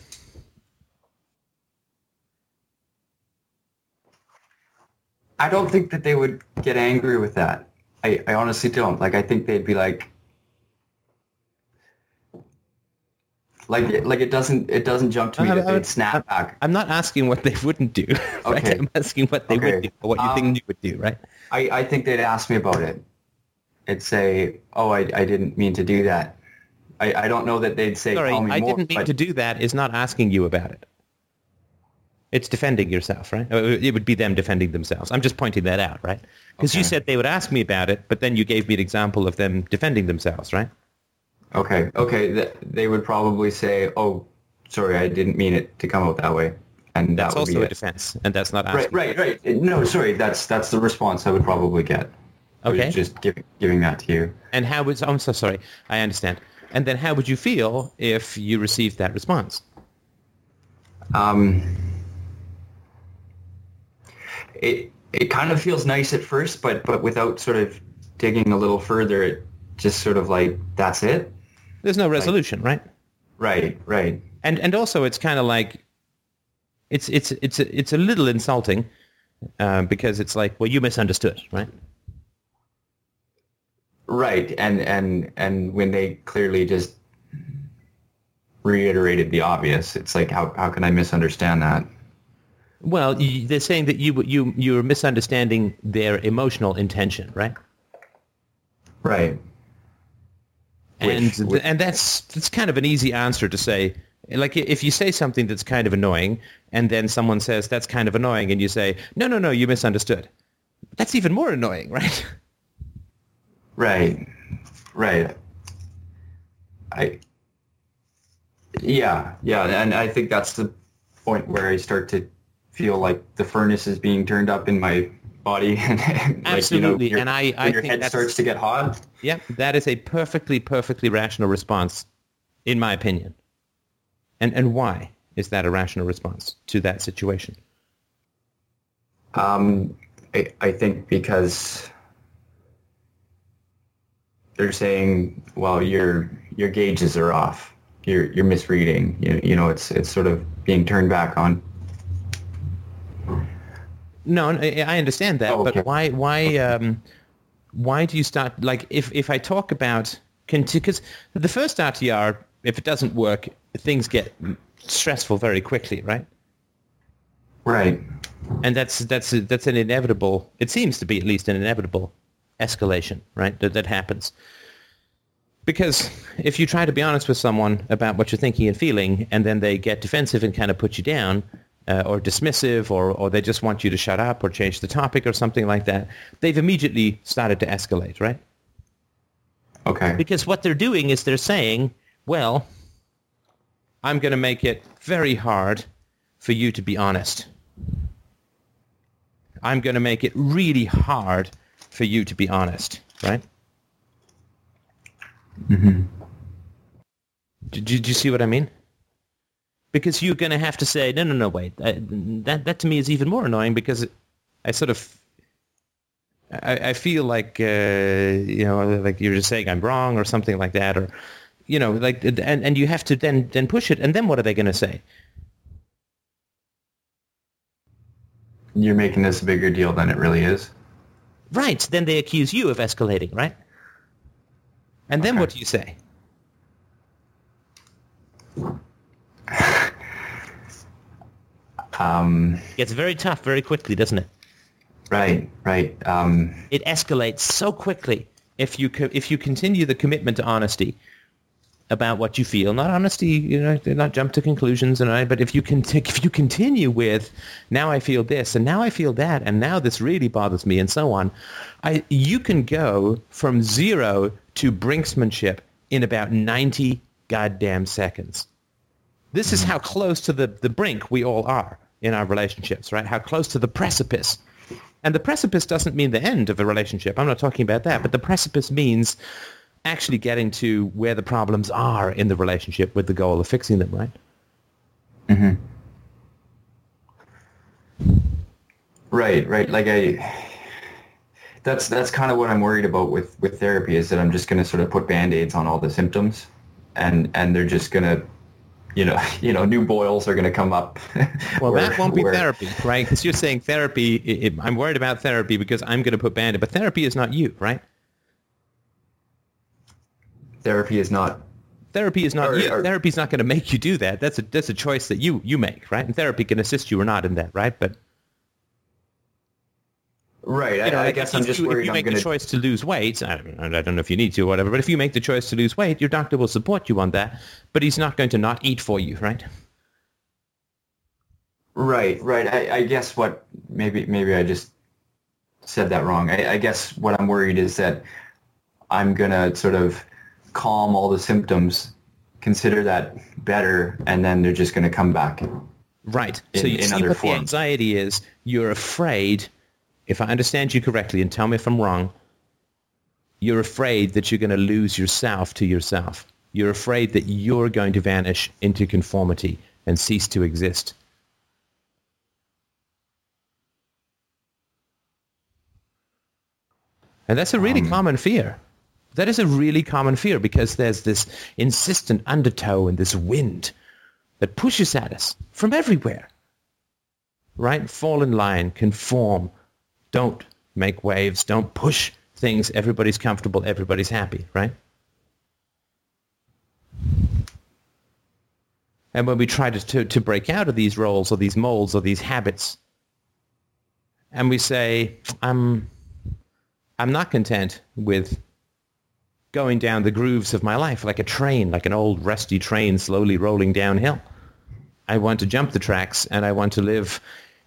I don't think that they would get angry with that. I, I honestly don't. Like I think they'd be like like like it doesn't it doesn't jump to me I- that I- they'd snap back. I'm not asking what they wouldn't do. Right? Okay. I'm asking what they would do, what you Um, think you would do, right? I, I think they'd ask me about it. It'd say, "Oh, I, I didn't mean to do that." I, I don't know that they'd say, Sorry, "Call me I more," didn't mean but to do that. Is not asking you about it. It's defending yourself, right? Uh, It would be them defending themselves. I'm just pointing that out, right? Because you said they would ask me about it, but then you gave me an example of them defending themselves, right? Okay, okay. They would probably say, "Oh, sorry, I didn't mean it to come out that way." and That's that would also be a it. defense, and that's not asking. right, right. right. No, sorry. That's that's the response I would probably get. Okay. just giving giving that to you. And how would I'm so sorry. I understand. And then how would you feel if you received that response? Um, it it kind of feels nice at first, but but without sort of digging a little further, it just sort of like that's it. There's no resolution, right? Right, right. And and also it's kind of like it's it's it's it's a little insulting uh, because it's like well you misunderstood, right? Right, and and and when they clearly just reiterated the obvious, it's like how how can I misunderstand that? Well, you, they're saying that you you you're misunderstanding their emotional intention, right? Right. and Which- which- and that's that's kind of an easy answer to say. Like if you say something that's kind of annoying, and then someone says that's kind of annoying, and you say no, no, no, you misunderstood. That's even more annoying, right? Right. Right. I Yeah, yeah, and I think that's the point where I start to feel like the furnace is being turned up in my body and like, Absolutely, you know, and I- I your think head that's- starts to get hot. Yeah, that is a perfectly, perfectly rational response, in my opinion. And and why is that a rational response to that situation? Um, I, I think because they're saying, well, your your gauges are off. You're you're misreading. You, you know, it's it's sort of being turned back on. No, I understand that, Oh, okay. but why why um, why do you start like if if I talk about because the first RTR if it doesn't work things get stressful very quickly, right? Right. And that's that's that's an inevitable. It seems to be at least an inevitable escalation, right? That that happens. Because if you try to be honest with someone about what you're thinking and feeling, and then they get defensive and kind of put you down, uh, or dismissive, or or they just want you to shut up or change the topic or something like that, they've immediately started to escalate, right? Okay. Because what they're doing is they're saying, well, I'm going to make it very hard for you to be honest. I'm going to make it really hard for you to be honest, right? Mm-hmm. Did, did you see what I mean? Because you're going to have to say, no, no, no, wait. That, that to me is even more annoying because I sort of, I, I feel like, uh, you know, like you're just saying I'm wrong or something like that, or, you know, like, and, and you have to then, then push it. And then what are they going to say? You're making this a bigger deal than it really is. Right. Then they accuse you of escalating, right? And then Okay. what do you say? Um, Gets very tough very quickly, doesn't it? right, right. Um, it escalates so quickly if you co- if you continue the commitment to honesty about what you feel not honesty you know not jump to conclusions and I but if you can if you continue with now I feel this and now I feel that and now this really bothers me and so on I you can go from zero to brinksmanship in about 90 goddamn seconds this is how close to the, the brink we all are in our relationships, right? How close to the precipice. And the precipice doesn't mean the end of a relationship. I'm not talking about that. But the precipice means actually getting to where the problems are in the relationship with the goal of fixing them, right? Mm-hmm. Right, right. Like I, that's that's kind of what I'm worried about with with therapy is that I'm just going to sort of put band-aids on all the symptoms, and and they're just going to, you know, you know, new boils are going to come up. Well, where- that won't be where- therapy, right? Because you're saying therapy, i i I'm worried about therapy because I'm going to put band But therapy is not you, right? Therapy is not. Therapy is not Or- you. or- is not going to make you do that. That's a that's a choice that you you make, right? And therapy can assist you or not in that, right? But Right. you know, I, I guess if I'm you- just if worried you I'm make going the choice to lose weight, I don't, I don't know if you need to or whatever, but if you make the choice to lose weight, your doctor will support you on that, but he's not going to not eat for you, right? Right, right. I, I guess what maybe maybe I just said that wrong. I, I guess what I'm worried is that I'm gonna sort of calm all the symptoms, consider that better, and then they're just gonna come back. Right. In- so you in see other what forms. the anxiety is. You're afraid, if I understand you correctly, and tell me if I'm wrong, you're afraid that you're going to lose yourself to yourself. You're afraid that you're going to vanish into conformity and cease to exist. And that's a really um. common fear. That is a really common fear because there's this insistent undertow and this wind that pushes at us from everywhere. Right? Fall in line, conform, don't make waves, don't push things. Everybody's comfortable, everybody's happy, right? And when we try to, to, to break out of these roles or these molds or these habits, and we say, I'm, I'm not content with going down the grooves of my life like a train, like an old rusty train slowly rolling downhill. I want to jump the tracks and I want to live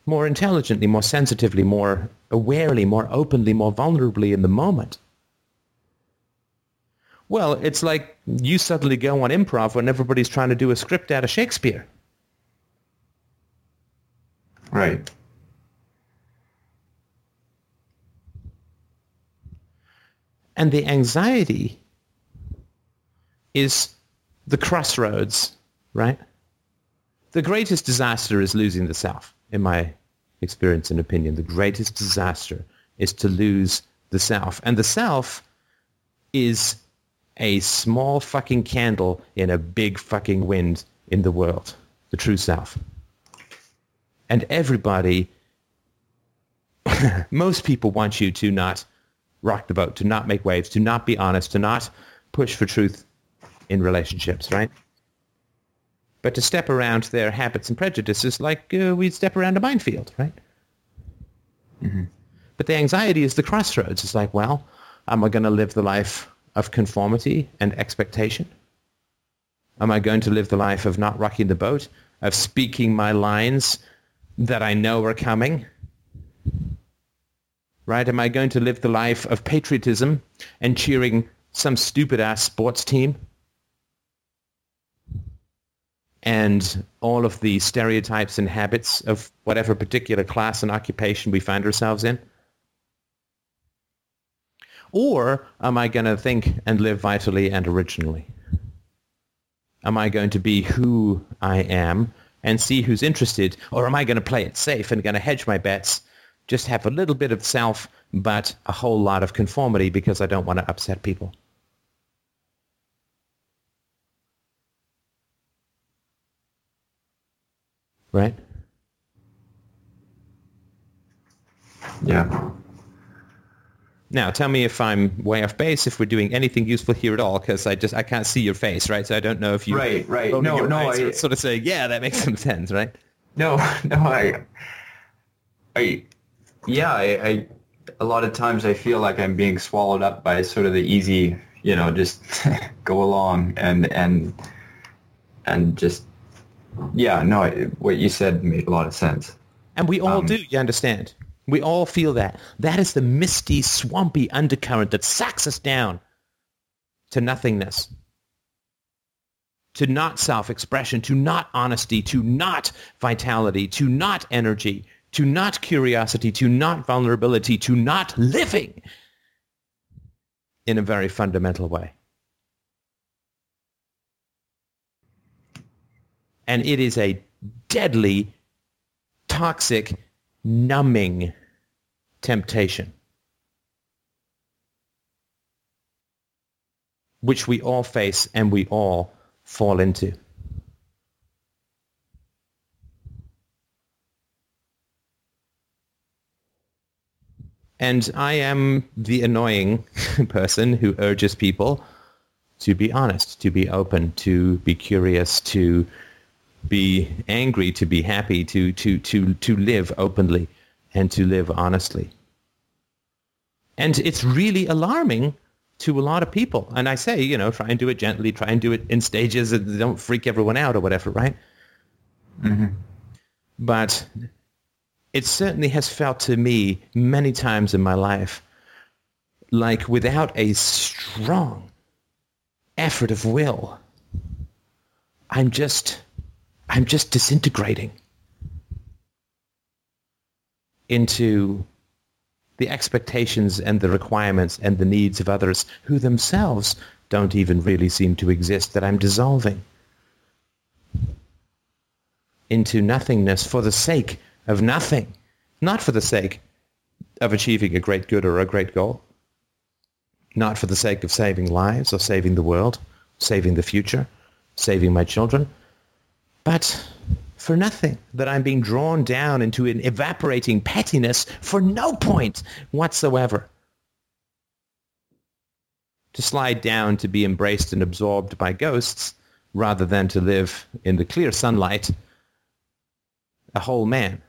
more intelligently, more sensitively, more awarely, more openly, more vulnerably in the moment. Well, it's like you suddenly go on improv when everybody's trying to do a script out of Shakespeare. Right. And the anxiety is the crossroads, right? The greatest disaster is losing the self, in my experience and opinion. The greatest disaster is to lose the self. And the self is a small fucking candle in a big fucking wind in the world. The true self. And everybody, most people want you to not rock the boat, to not make waves, to not be honest, to not push for truth in relationships, right? But to step around their habits and prejudices like uh, we'd step around a minefield, right? But the anxiety is the crossroads. It's like, well, am I going to live the life of conformity and expectation? Am I going to live the life of not rocking the boat, of speaking my lines that I know are coming? Right? Am I going to live the life of patriotism and cheering some stupid-ass sports team? And all of the stereotypes and habits of whatever particular class and occupation we find ourselves in? Or am I going to think and live vitally and originally? Am I going to be who I am and see who's interested? Or am I going to play it safe and going to hedge my bets, just have a little bit of self, but a whole lot of conformity because I don't want to upset people? Right? Yeah. Now, tell me if I'm way off base, if we're doing anything useful here at all, because I just I can't see your face, right? So I don't know if you Right, right. No, no, I- sort of say, yeah, that makes some sense, right? No, no, I, I, yeah, I, I, a lot of times I feel like I'm being swallowed up by sort of the easy, you know, just go along and and and just, yeah, no, what you said made a lot of sense. And we all Um, do, you understand? We all feel that. That is the misty, swampy undercurrent that sucks us down to nothingness, to not self-expression, to not honesty, to not vitality, to not energy, to not curiosity, to not vulnerability, to not living in a very fundamental way. And it is a deadly, toxic, numbing temptation, which we all face and we all fall into. And I am the annoying person who urges people to be honest, to be open, to be curious, to be angry, to be happy, to, to, to, to live openly and to live honestly. And it's really alarming to a lot of people. And I say, you know, try and do it gently, try and do it in stages and don't freak everyone out or whatever, right? Mm-hmm. But it certainly has felt to me many times in my life like without a strong effort of will, I'm just, I'm just disintegrating. into the expectations and the requirements and the needs of others who themselves don't even really seem to exist that I'm dissolving into nothingness for the sake of nothing, not for the sake of achieving a great good or a great goal, not for the sake of saving lives or saving the world, saving the future, saving my children, but for nothing, that I'm being drawn down into an evaporating pettiness for no point whatsoever. To slide down to be embraced and absorbed by ghosts rather than to live in the clear sunlight, a whole man.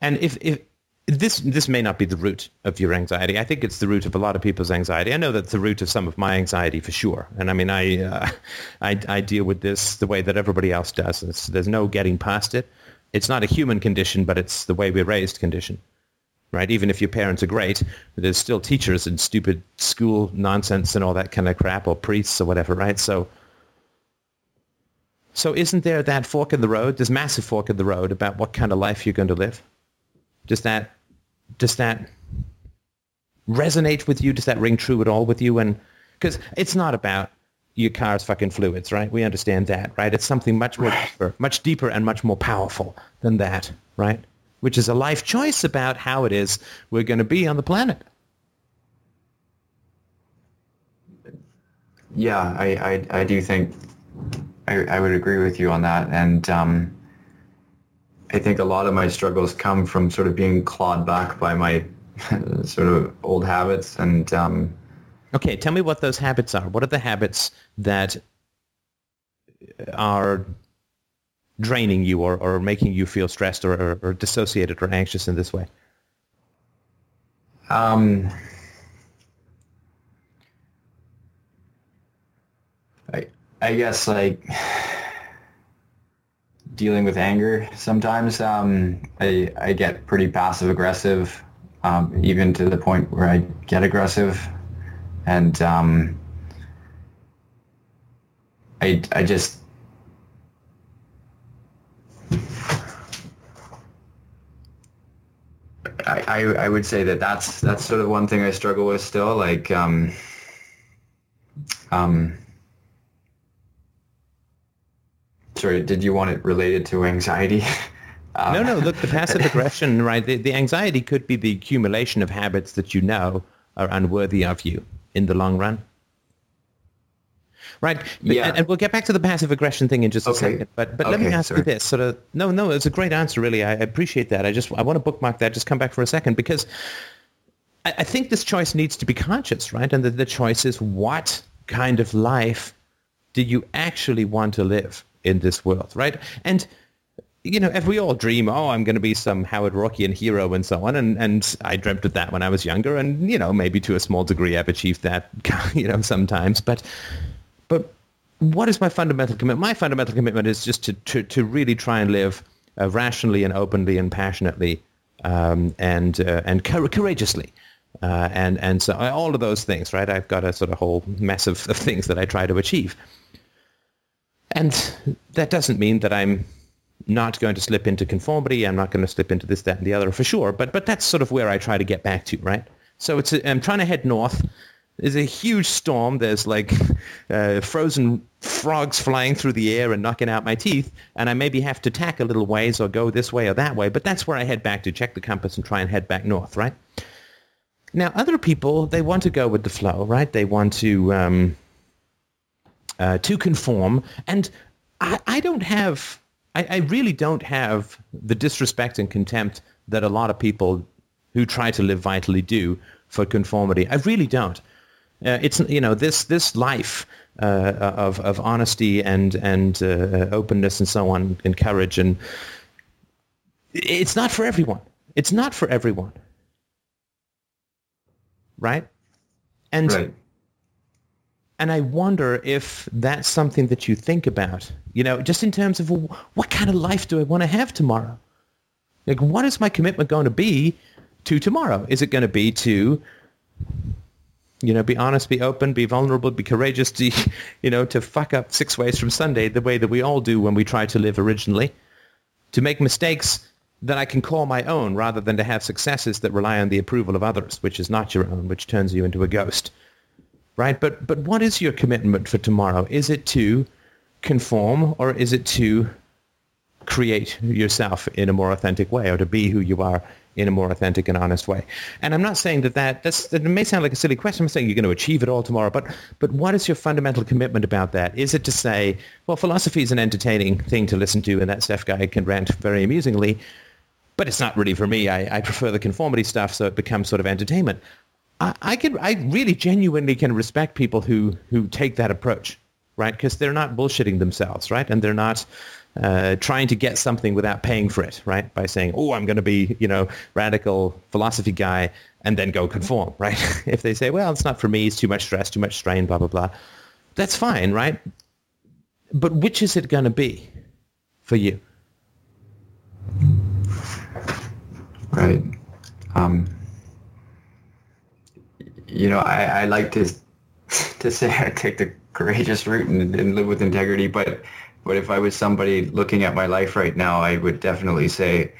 And if, if this this may not be the root of your anxiety. I think it's the root of a lot of people's anxiety. I know that's the root of some of my anxiety for sure. And I mean, I uh, I, I, deal with this the way that everybody else does. It's, there's no getting past it. It's not a human condition, but it's the way we're raised condition, right? Even if your parents are great, there's still teachers and stupid school nonsense and all that kind of crap, or priests or whatever, right? So. So isn't there that fork in the road, this massive fork in the road about what kind of life you're going to live? Does that does that resonate with you? Does that ring true at all with you? And because it's not about your car's fucking fluids, right? We understand that, right? It's something much more deeper, much deeper and much more powerful than that, right? Which is a life choice about how it is we're going to be on the planet. Yeah, I, I, I do think I, I would agree with you on that. And um, I think a lot of my struggles come from sort of being clawed back by my sort of old habits and um, okay tell me what those habits are. What are the habits that are draining you or, or making you feel stressed or, or, or dissociated or anxious in this way? Um, I, I guess like dealing with anger sometimes. Um, I, I get pretty passive aggressive, um, even to the point where I get aggressive. And um, I, I just I, I, would say that that's that's sort of one thing I struggle with still. Like um, um, sorry, did you want it related to anxiety? Um, no, no. Look, the passive aggression, right? The, the anxiety could be the accumulation of habits that you know are unworthy of you in the long run. Right. Yeah. And, and, we'll get back to the passive aggression thing in just a okay. second. But but okay, let me ask sorry. you this. Sort of no, no, it's a great answer really. I, appreciate that. I just I want to bookmark that, just come back for a second because I, I think this choice needs to be conscious, right? And the, the choice is what kind of life do you actually want to live? In this world, right? And you know, if we all dream, oh, I'm going to be some Howard Roarkian hero and so on, and, and I dreamt of that when I was younger, and you know, maybe to a small degree I've achieved that, you know, sometimes. But, but what is my fundamental commitment? My fundamental commitment is just to to, to really try and live uh, rationally and openly and passionately, um, and uh, and courageously. Uh, and and so all of those things, right? I've got a sort of whole mess of, of things that I try to achieve. And that doesn't mean that I'm not going to slip into conformity. I'm not going to slip into this, that, and the other for sure. But but that's sort of where I try to get back to, right? So it's a, I'm trying to head north. There's a huge storm. There's like uh, frozen frogs flying through the air and knocking out my teeth. And I maybe have to tack a little ways or go this way or that way. But that's where I head back to, check the compass and try and head back north, right? Now, other people, they want to go with the flow, right? They want to... Um, uh, to conform. And I, I don't have, I, I, really don't have the disrespect and contempt that a lot of people who try to live vitally do for conformity. I really don't. Uh, it's you know this this life uh, of of honesty and and uh, openness and so on and courage and it's not for everyone. It's not for everyone, right? And right and I wonder if that's something that you think about, you know, just in terms of well, what kind of life do I want to have tomorrow? Like, what is my commitment going to be to tomorrow? Is it going to be to You know, be honest, be open, be vulnerable, be courageous to, you know, to fuck up six ways from Sunday the way that we all do when we try to live originally. To make mistakes that I can call my own rather than to have successes that rely on the approval of others, which is not your own, which turns you into a ghost. Right? But but what is your commitment for tomorrow? Is it to conform or is it to create yourself in a more authentic way or to be who you are in a more authentic and honest way. And I'm not saying that that that's, that may sound like a silly question. I'm saying you're going to achieve it all tomorrow, but but what is your fundamental commitment about that? Is it to say, well, philosophy is an entertaining thing to listen to, and that Steph guy can rant very amusingly, but it's not really for me. I, I prefer the conformity stuff, so it becomes sort of entertainment. I, I can I really genuinely can respect people who who take that approach, right? Because they're not bullshitting themselves, right? And they're not uh, trying to get something without paying for it, right? By saying, oh, I'm going to be, you know, radical philosophy guy and then go conform, right? if they say, well, it's not for me, it's too much stress, too much strain, blah, blah, blah, that's fine, right? But which is it going to be for you? Right. Um, you know, I, I like to to say I take the courageous route and, and live with integrity, but but if I was somebody looking at my life right now, I would definitely say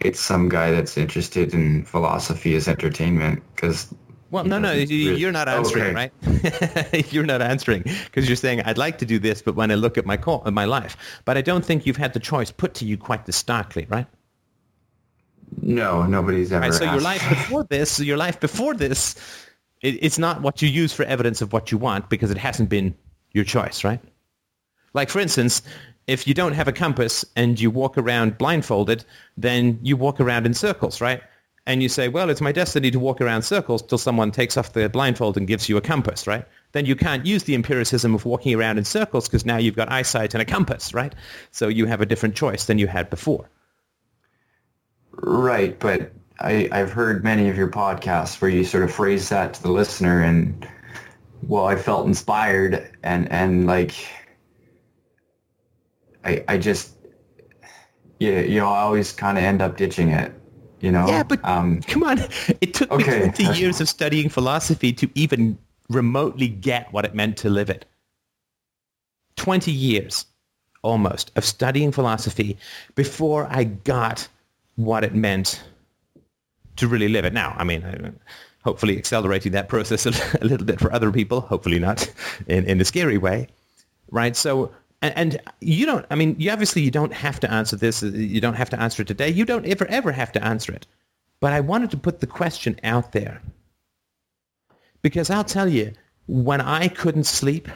it's some guy that's interested in philosophy as entertainment because well, no, no, oh, you're not answering, okay. right? you're not answering because you're saying I'd like to do this, but when I look at my call, my life, but I don't think you've had the choice put to you quite this starkly, right? No, nobody's ever. Right, so asked. your life before this, your life before this, it, it's not what you use for evidence of what you want because it hasn't been your choice, right? Like, for instance, if you don't have a compass and you walk around blindfolded, then you walk around in circles, right? And you say, well, it's my destiny to walk around circles till someone takes off the blindfold and gives you a compass, right? Then you can't use the empiricism of walking around in circles because now you've got eyesight and a compass, right? So you have a different choice than you had before. Right, but I, I've heard many of your podcasts where you sort of phrase that to the listener and, well, I felt inspired and, and like I, I just, yeah, you know, I always kind of end up ditching it. You know? Yeah, but um, come on, it took okay. me 20 years of studying philosophy to even remotely get what it meant to live it. 20 years almost of studying philosophy before I got what it meant to really live it. Now, I mean, hopefully accelerating that process a, little bit for other people, hopefully not in, in a scary way, right? So and, and, you don't, I mean, you obviously you don't have to answer this. You don't have to answer it today. You don't ever, ever have to answer it. But I wanted to put the question out there. Because I'll tell you, when I couldn't sleep,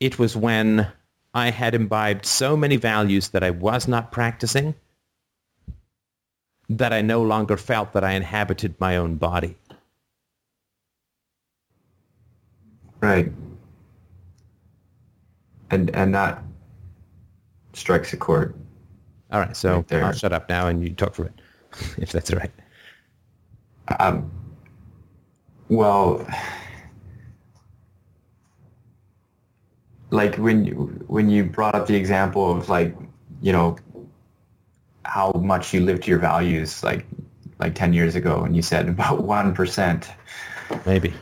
it was when I had imbibed so many values that I was not practicing that I no longer felt that I inhabited my own body. Right and and that strikes a chord. All right, so right I'll shut up now and you talk for it, if that's all right. Um, well, like when you, when you brought up the example of like, you know, how much you lived your values, like like 10 years ago, and you said about 1%. Maybe.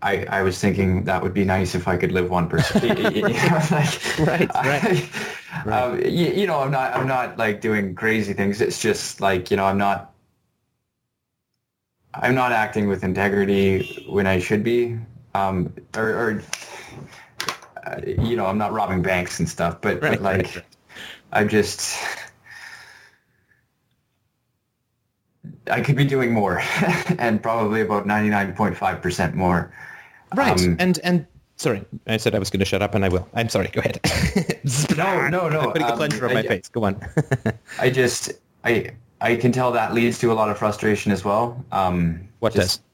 I, I was thinking that would be nice if I could live one percent. you know, like, right, right. I, right. Um, you, you, know, I'm not I'm not like doing crazy things. It's just like you know, I'm not I'm not acting with integrity when I should be, um, or, or uh, you know, I'm not robbing banks and stuff. But, right, but like, right, I'm just I could be doing more, and probably about 99.5% more. Right. Um, and and sorry, I said I was going to shut up, and I will. I'm sorry. Go ahead. no, no, no. I'm putting um, a plunger on my I, face. Go on. I just I I can tell that leads to a lot of frustration as well. Um, what just, does?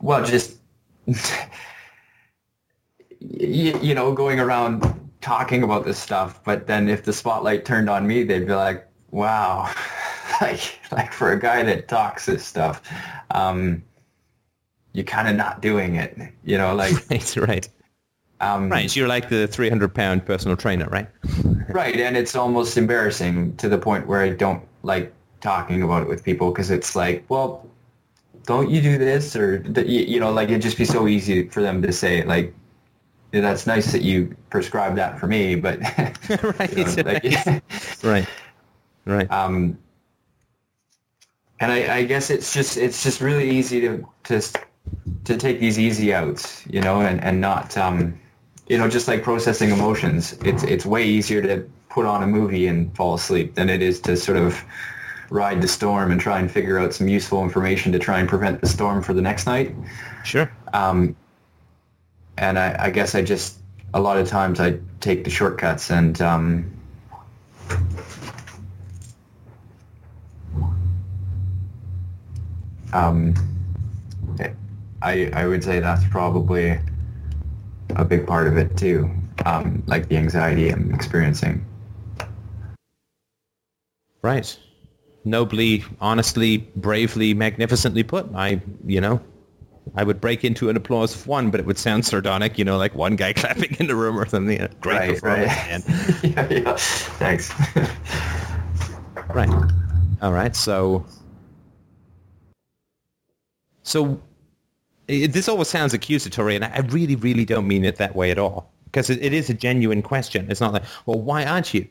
Well, just you, you know, going around talking about this stuff, but then if the spotlight turned on me, they'd be like, "Wow." like like for a guy that talks this stuff, um, you're kind of not doing it. You know, like right, right. Um, right, so you're like the 300 pound personal trainer, right? right, and it's almost embarrassing to the point where I don't like talking about it with people because it's like, well, don't you do this or you, know like it'd just be so easy for them to say like "Yeah, that's nice that you prescribe that for me but right. you know, like, right. Right. um, and I, I guess it's just it's just really easy to to to take these easy outs, you know, and and not um, you know just like processing emotions. It's it's way easier to put on a movie and fall asleep than it is to sort of ride the storm and try and figure out some useful information to try and prevent the storm for the next night. Sure. Um, and I, I guess I just a lot of times I take the shortcuts and um, um, I I would say that's probably a big part of it too, um, like the anxiety I'm experiencing. Right. Nobly, honestly, bravely, magnificently put. I, you know, I would break into an applause of one, but it would sound sardonic, you know, like one guy clapping in the room or something. Great Right, performance, right. man. yeah, yeah. Thanks. Right. All right. So, so i this always sounds accusatory, and I really, really don't mean it that way at all. Because it, it is a genuine question. It's not like, well, why aren't you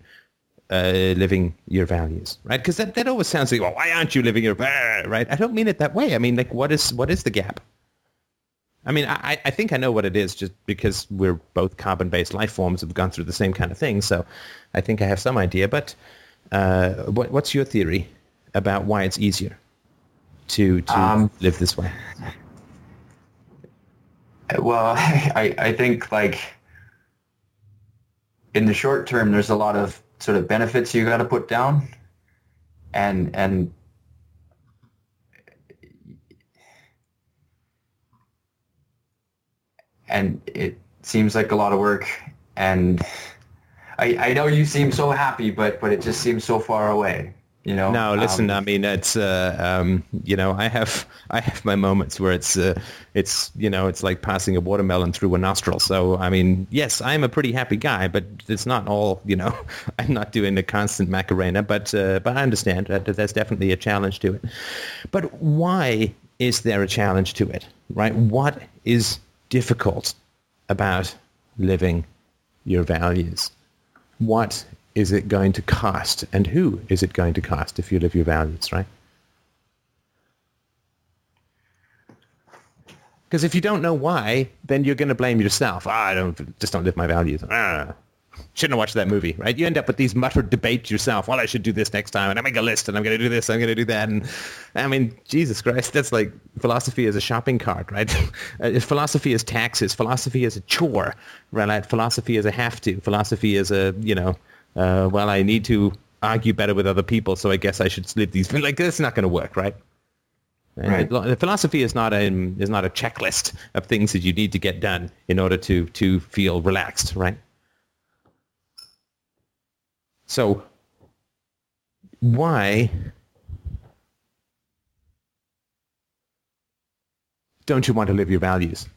uh, living your values, right? Because that, that always sounds like, well, why aren't you living your va-" right? I don't mean it that way. I mean, like, what is what is the gap? I mean, I, I think I know what it is just because we're both carbon-based life forms have gone through the same kind of thing. So I think I have some idea. But uh, what, what's your theory about why it's easier to, to Um, live this way? Well, I, I think like in the short term, there's a lot of sort of benefits you got to put down, and and and it seems like a lot of work. And I I know you seem so happy, but but it just seems so far away. You know. No, listen. Um, I mean, it's uh, um, you know, I have I have my moments where it's uh, it's you know, it's like passing a watermelon through a nostril. So I mean, yes, I'm a pretty happy guy, but it's not all. You know, I'm not doing the constant Macarena, but uh, but I understand that there's definitely a challenge to it. But why is there a challenge to it? Right? What is difficult about living your values? What is it going to cost and who is it going to cost if you live your values, right? Because if you don't know why, then you're going to blame yourself. Ah, I don't just don't live my values. Ah, shouldn't have watched that movie, right? You end up with these muttered debates yourself. Well, I should do this next time, and I make a list, and I'm going to do this, I'm going to do that, and I mean, Jesus Christ, that's like philosophy is a shopping cart, right? Uh, philosophy is taxes. Philosophy is a chore, right? Philosophy is a have to. Philosophy is a you know, uh, well, I need to argue better with other people, so I guess I should live these. Like that's not going to work, right? Right. The philosophy is not a is not a checklist of things that you need to get done in order to to feel relaxed, right? So why don't you want to live your values?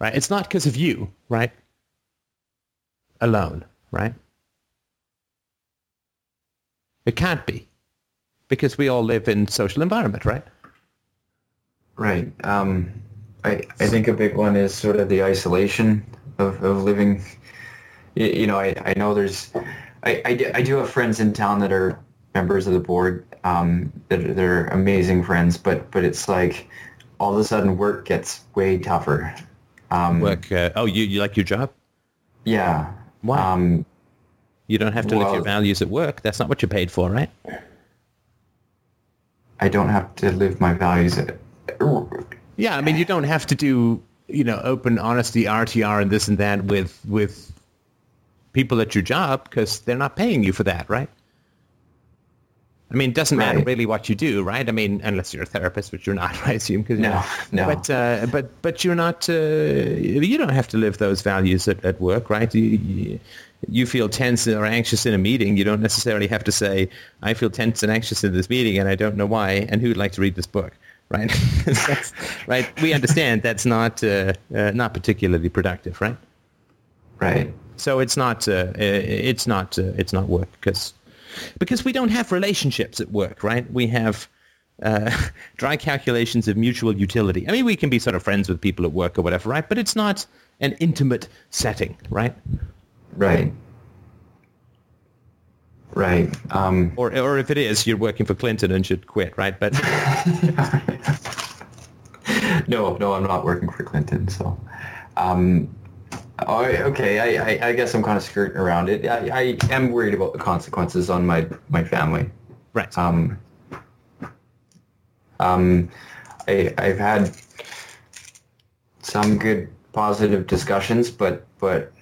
Right? It's not because of you, right? Alone, right? It can't be. Because we all live in social environment, right? Right. Um, I I think a big one is sort of the isolation of, of living. You, you know, I, I know there's, I, I, do, I do have friends in town that are members of the board um, that are, they're amazing friends, but but it's like all of a sudden work gets way tougher. Um, Work. Uh, oh, you, you like your job? Yeah. Why? Um, You don't have to live your values at work. That's not what you're paid for, right? I don't have to live my values. At. Yeah, I mean, you don't have to do, you know, open honesty, RTR, and this and that with with people at your job because they're not paying you for that, right? I mean, it doesn't matter really what you do, right? I mean, unless you're a therapist, which you're not, I assume. Cause, No, no. But uh, but but you're not. Uh, you don't have to live those values at, at work, right? You, you, you feel tense or anxious in a meeting. You don't necessarily have to say, "I feel tense and anxious in this meeting, and I don't know why." And who would like to read this book? Right? Right? We understand that's not uh, uh, not particularly productive, right? Right. So it's not uh, uh, it's not uh, it's not work because because we don't have relationships at work, right? We have uh, dry calculations of mutual utility. I mean, we can be sort of friends with people at work or whatever, right? But it's not an intimate setting, right? Right. Right. Um, or, or if it is, you're working for Clinton and should quit, right? But no, no, I'm not working for Clinton. So, um, okay, I, I, I, guess I'm kind of skirting around it. I, I am worried about the consequences on my my family. Right. Um, um, I, I've had some good positive discussions, but but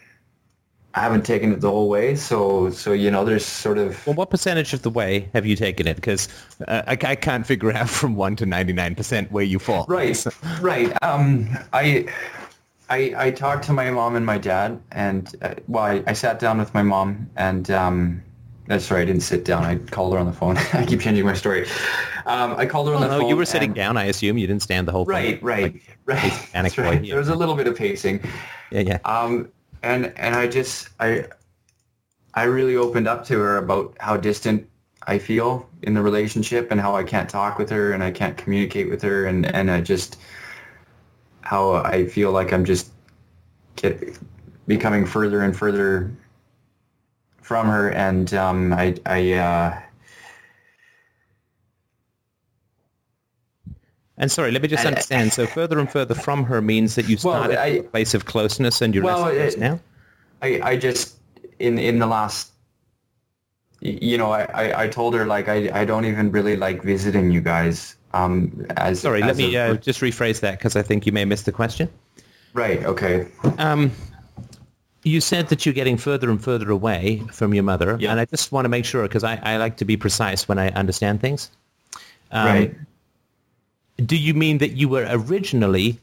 I haven't taken it the whole way. So so you know, there's sort of. Well, what percentage of the way have you taken it? Because uh, I, I can't figure out from one to ninety nine percent where you fall. Right, right. Um, I. I, I talked to my mom and my dad, and uh, well, I, I sat down with my mom, and um, that's sorry, I didn't sit down. I called her on the phone. I keep changing my story. Um, I called her on oh, the no, phone. you were sitting down. I assume you didn't stand the whole right. Right, right, right. right. There was a little bit of pacing. Yeah, yeah. Um, and and I just I I really opened up to her about how distant I feel in the relationship and how I can't talk with her and I can't communicate with her. And and I just how I feel like I'm just get becoming further and further from her. And um, I I uh, And sorry, let me just understand. So further and further from her means that you started well, I, a place of closeness and you're well, less close now? I, I just, in, in the last, you know, I, I told her, like, I, I don't even really like visiting you guys. Um, as Sorry, as let me a, uh, just rephrase that because I think you may miss the question. Right, okay. Um, you said that you're getting further and further away from your mother, yeah. and I just want to make sure because I, I like to be precise when I understand things. Um, right do you mean that you were originally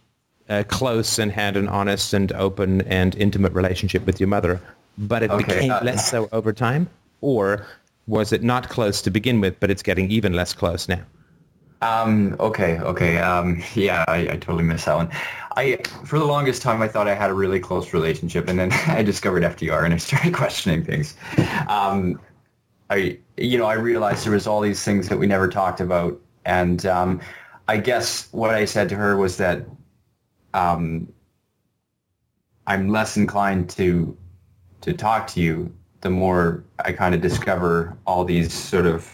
uh, close and had an honest and open and intimate relationship with your mother, but it okay, became uh, less so over time? Or was it not close to begin with, but it's getting even less close now? Um, okay, okay. Um, yeah, I, I, totally missed that one. I, for the longest time, I thought I had a really close relationship, and then I discovered FDR, and I started questioning things. Um, I, you know, I realized there was all these things that we never talked about, and um, I guess what I said to her was that um, I'm less inclined to to talk to you the more I kind of discover all these sort of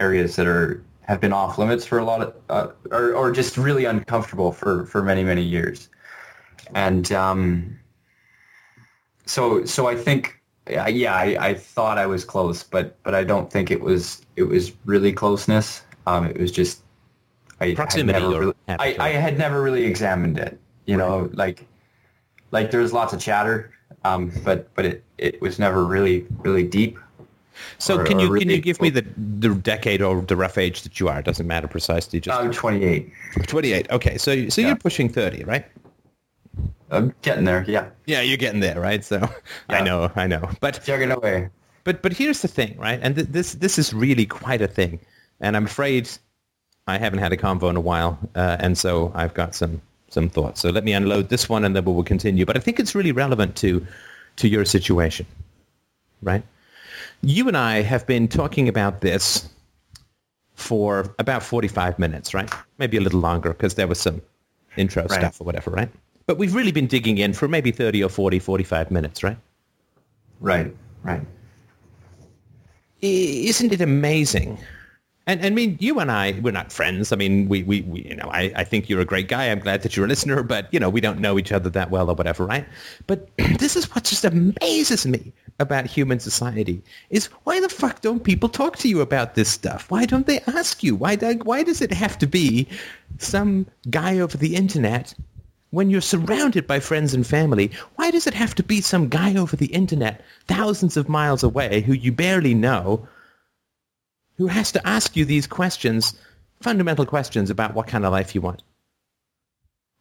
areas that are have been off limits for a lot of uh, or, or just really uncomfortable for, for many many years. And um, so so I think yeah I, I thought I was close but but I don't think it was it was really closeness. Um, it was just I proximity. Had really, I, I had never really examined it. You right. know, like like there was lots of chatter, um, but but it, it was never really really deep. So or, can you really can you give me the the decade or the rough age that you are? It doesn't matter precisely. Just I'm 28. 28. Okay, so so yeah. you're pushing 30, right? I'm getting there. Yeah. Yeah, you're getting there, right? So yeah. I know, I know, but chugging away. But but here's the thing, right? And th- this this is really quite a thing, and I'm afraid I haven't had a convo in a while, uh, and so I've got some some thoughts. So let me unload this one, and then we will continue. But I think it's really relevant to to your situation, right? You and I have been talking about this for about 45 minutes, right? Maybe a little longer because there was some intro right. stuff or whatever, right? But we've really been digging in for maybe 30 or 40, 45 minutes, right? Right, right. Isn't it amazing and, and I mean, you and I, we're not friends. I mean, we, we, we you know, I, I think you're a great guy. I'm glad that you're a listener, but, you know, we don't know each other that well or whatever, right? But this is what just amazes me about human society is why the fuck don't people talk to you about this stuff? Why don't they ask you? Why, why does it have to be some guy over the internet when you're surrounded by friends and family, why does it have to be some guy over the internet thousands of miles away who you barely know who has to ask you these questions, fundamental questions about what kind of life you want,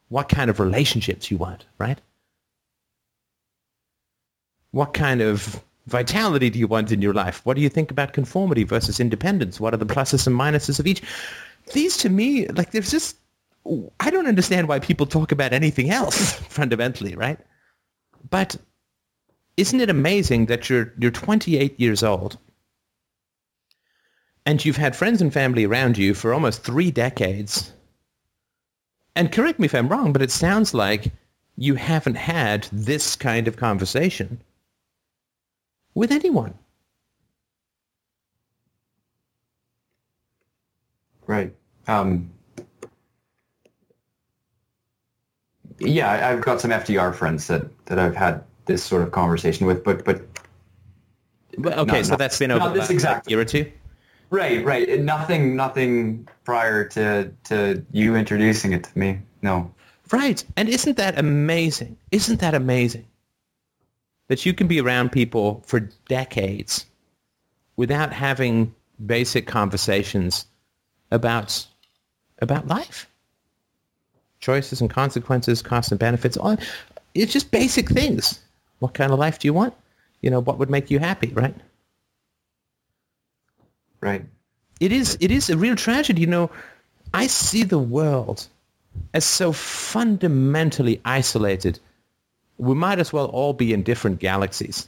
what kind of relationships you want, right? What kind of vitality do you want in your life? What do you think about conformity versus independence? What are the pluses and minuses of each? These to me, like there's just, I don't understand why people talk about anything else fundamentally, right? But isn't it amazing that you're, you're 28 years old and you've had friends and family around you for almost three decades. And correct me if I'm wrong, but it sounds like you haven't had this kind of conversation with anyone. Right. Um, yeah, I've got some FDR friends that, that I've had this sort of conversation with, but but Well, okay, No, so no. that's been over this exact- year or two. Right, right. Nothing, nothing prior to to you introducing it to me. No. Right. And isn't that amazing? Isn't that amazing? That you can be around people for decades without having basic conversations about about life. Choices and consequences, costs and benefits. all- It's just basic things. What kind of life do you want? You know, what would make you happy, right? Right. it is it is a real tragedy. You know, I see the world as so fundamentally isolated. We might as well all be in different galaxies.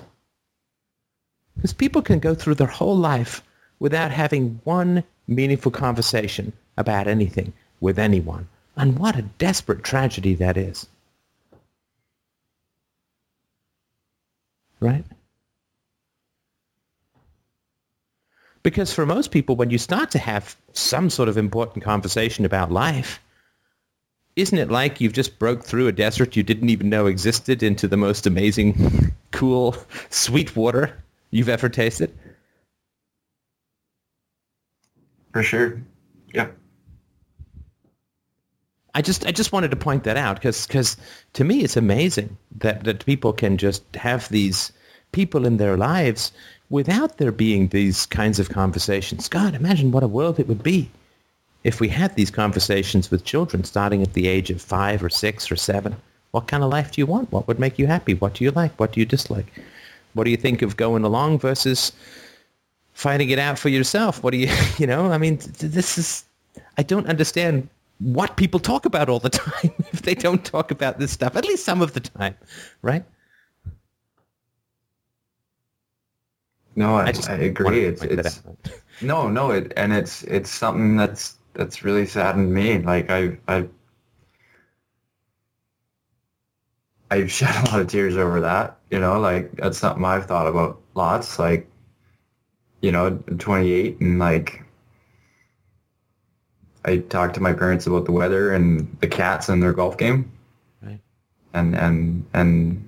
Because people can go through their whole life without having one meaningful conversation about anything with anyone. And what a desperate tragedy that is. Right? Because for most people, when you start to have some sort of important conversation about life, isn't it like you've just broke through a desert you didn't even know existed into the most amazing, cool, sweet water you've ever tasted? For sure. Yeah. I just I just wanted to point that out because to me it's amazing that, that people can just have these people in their lives without there being these kinds of conversations. God, imagine what a world it would be if we had these conversations with children starting at the age of five or six or seven. What kind of life do you want? What would make you happy? What do you like? What do you dislike? What do you think of going along versus finding it out for yourself? What do you, you know, I mean, this is, I don't understand what people talk about all the time if they don't talk about this stuff, at least some of the time, right? No, I, I, just agree. wanted It's, it's no, no, it, and it's it's something that's that's really saddened me. Like I I I've shed a lot of tears over that. You know, like that's something I've thought about lots. Like, you know, 28 and like I talked to my parents about the weather and the cats and their golf game. Right. And and and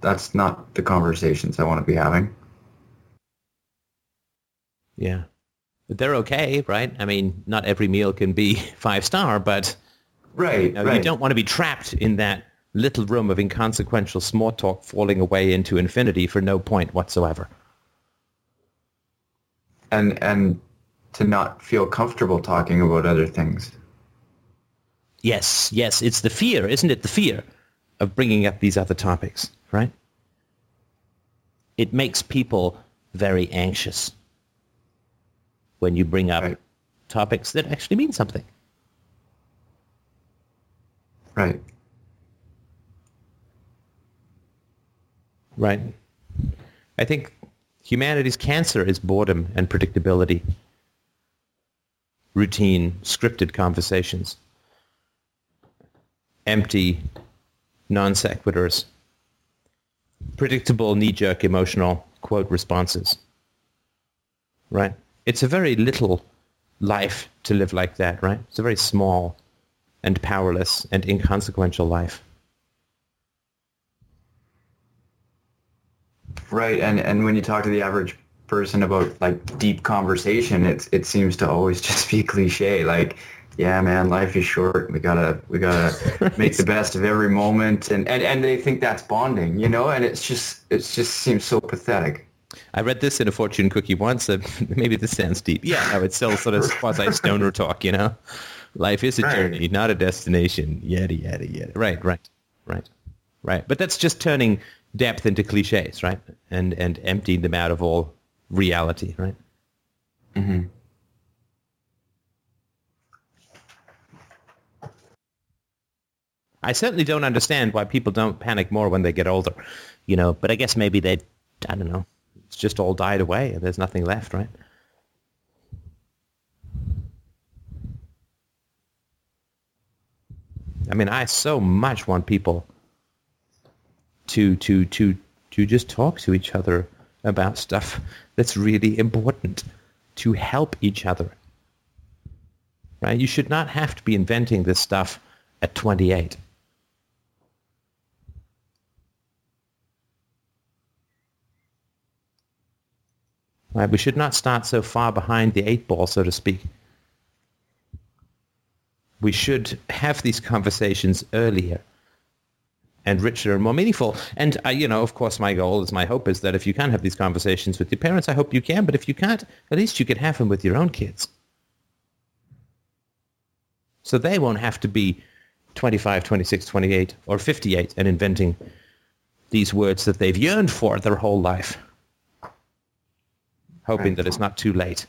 that's not the conversations I want to be having. Yeah. But they're okay, right? I mean, not every meal can be five star, but Right, you, know, right. you don't want to be trapped in that little room of inconsequential small talk falling away into infinity for no point whatsoever. and and to not feel comfortable talking about other things. Yes, yes, it's the fear, isn't it? The fear of bringing up these other topics, right? It makes people very anxious when you bring up Right. topics that actually mean something. Right. Right. I think humanity's cancer is boredom and predictability. Routine, scripted conversations. Empty, non sequiturs. Predictable, knee-jerk, emotional quote responses. Right? It's a very little life to live like that, right? It's a very small and powerless and inconsequential life. Right. And and when you talk to the average person about like deep conversation, it's it seems to always just be cliche. Like, yeah, man, life is short. We gotta we gotta make the best of every moment, and, and and they think that's bonding, you know. And it's just it just seems so pathetic. I read this in a fortune cookie once. Uh, maybe this sounds deep. Yeah, no, it's still sort of quasi stoner talk, you know. Life is a Right. journey, not a destination. Yada yada yada. Right, right, right, right. But that's just turning depth into cliches, right? And and emptying them out of all reality, right? Mm-hmm. I certainly don't understand why people don't panic more when they get older, you know. But I guess maybe they, I don't know, it's just all died away and there's nothing left, right? I mean, I so much want people to to to to just talk to each other about stuff that's really important, to help each other. Right? You should not have to be inventing this stuff at 28. Right? We should not start so far behind the eight ball, so to speak. We should have these conversations earlier and richer and more meaningful. And, uh, you know, of course, my goal is, my hope is that if you can have these conversations with your parents, I hope you can. But if you can't, at least you can have them with your own kids. So they won't have to be 25, 26, 28, or 58 and inventing these words that they've yearned for their whole life hoping that it's not too late.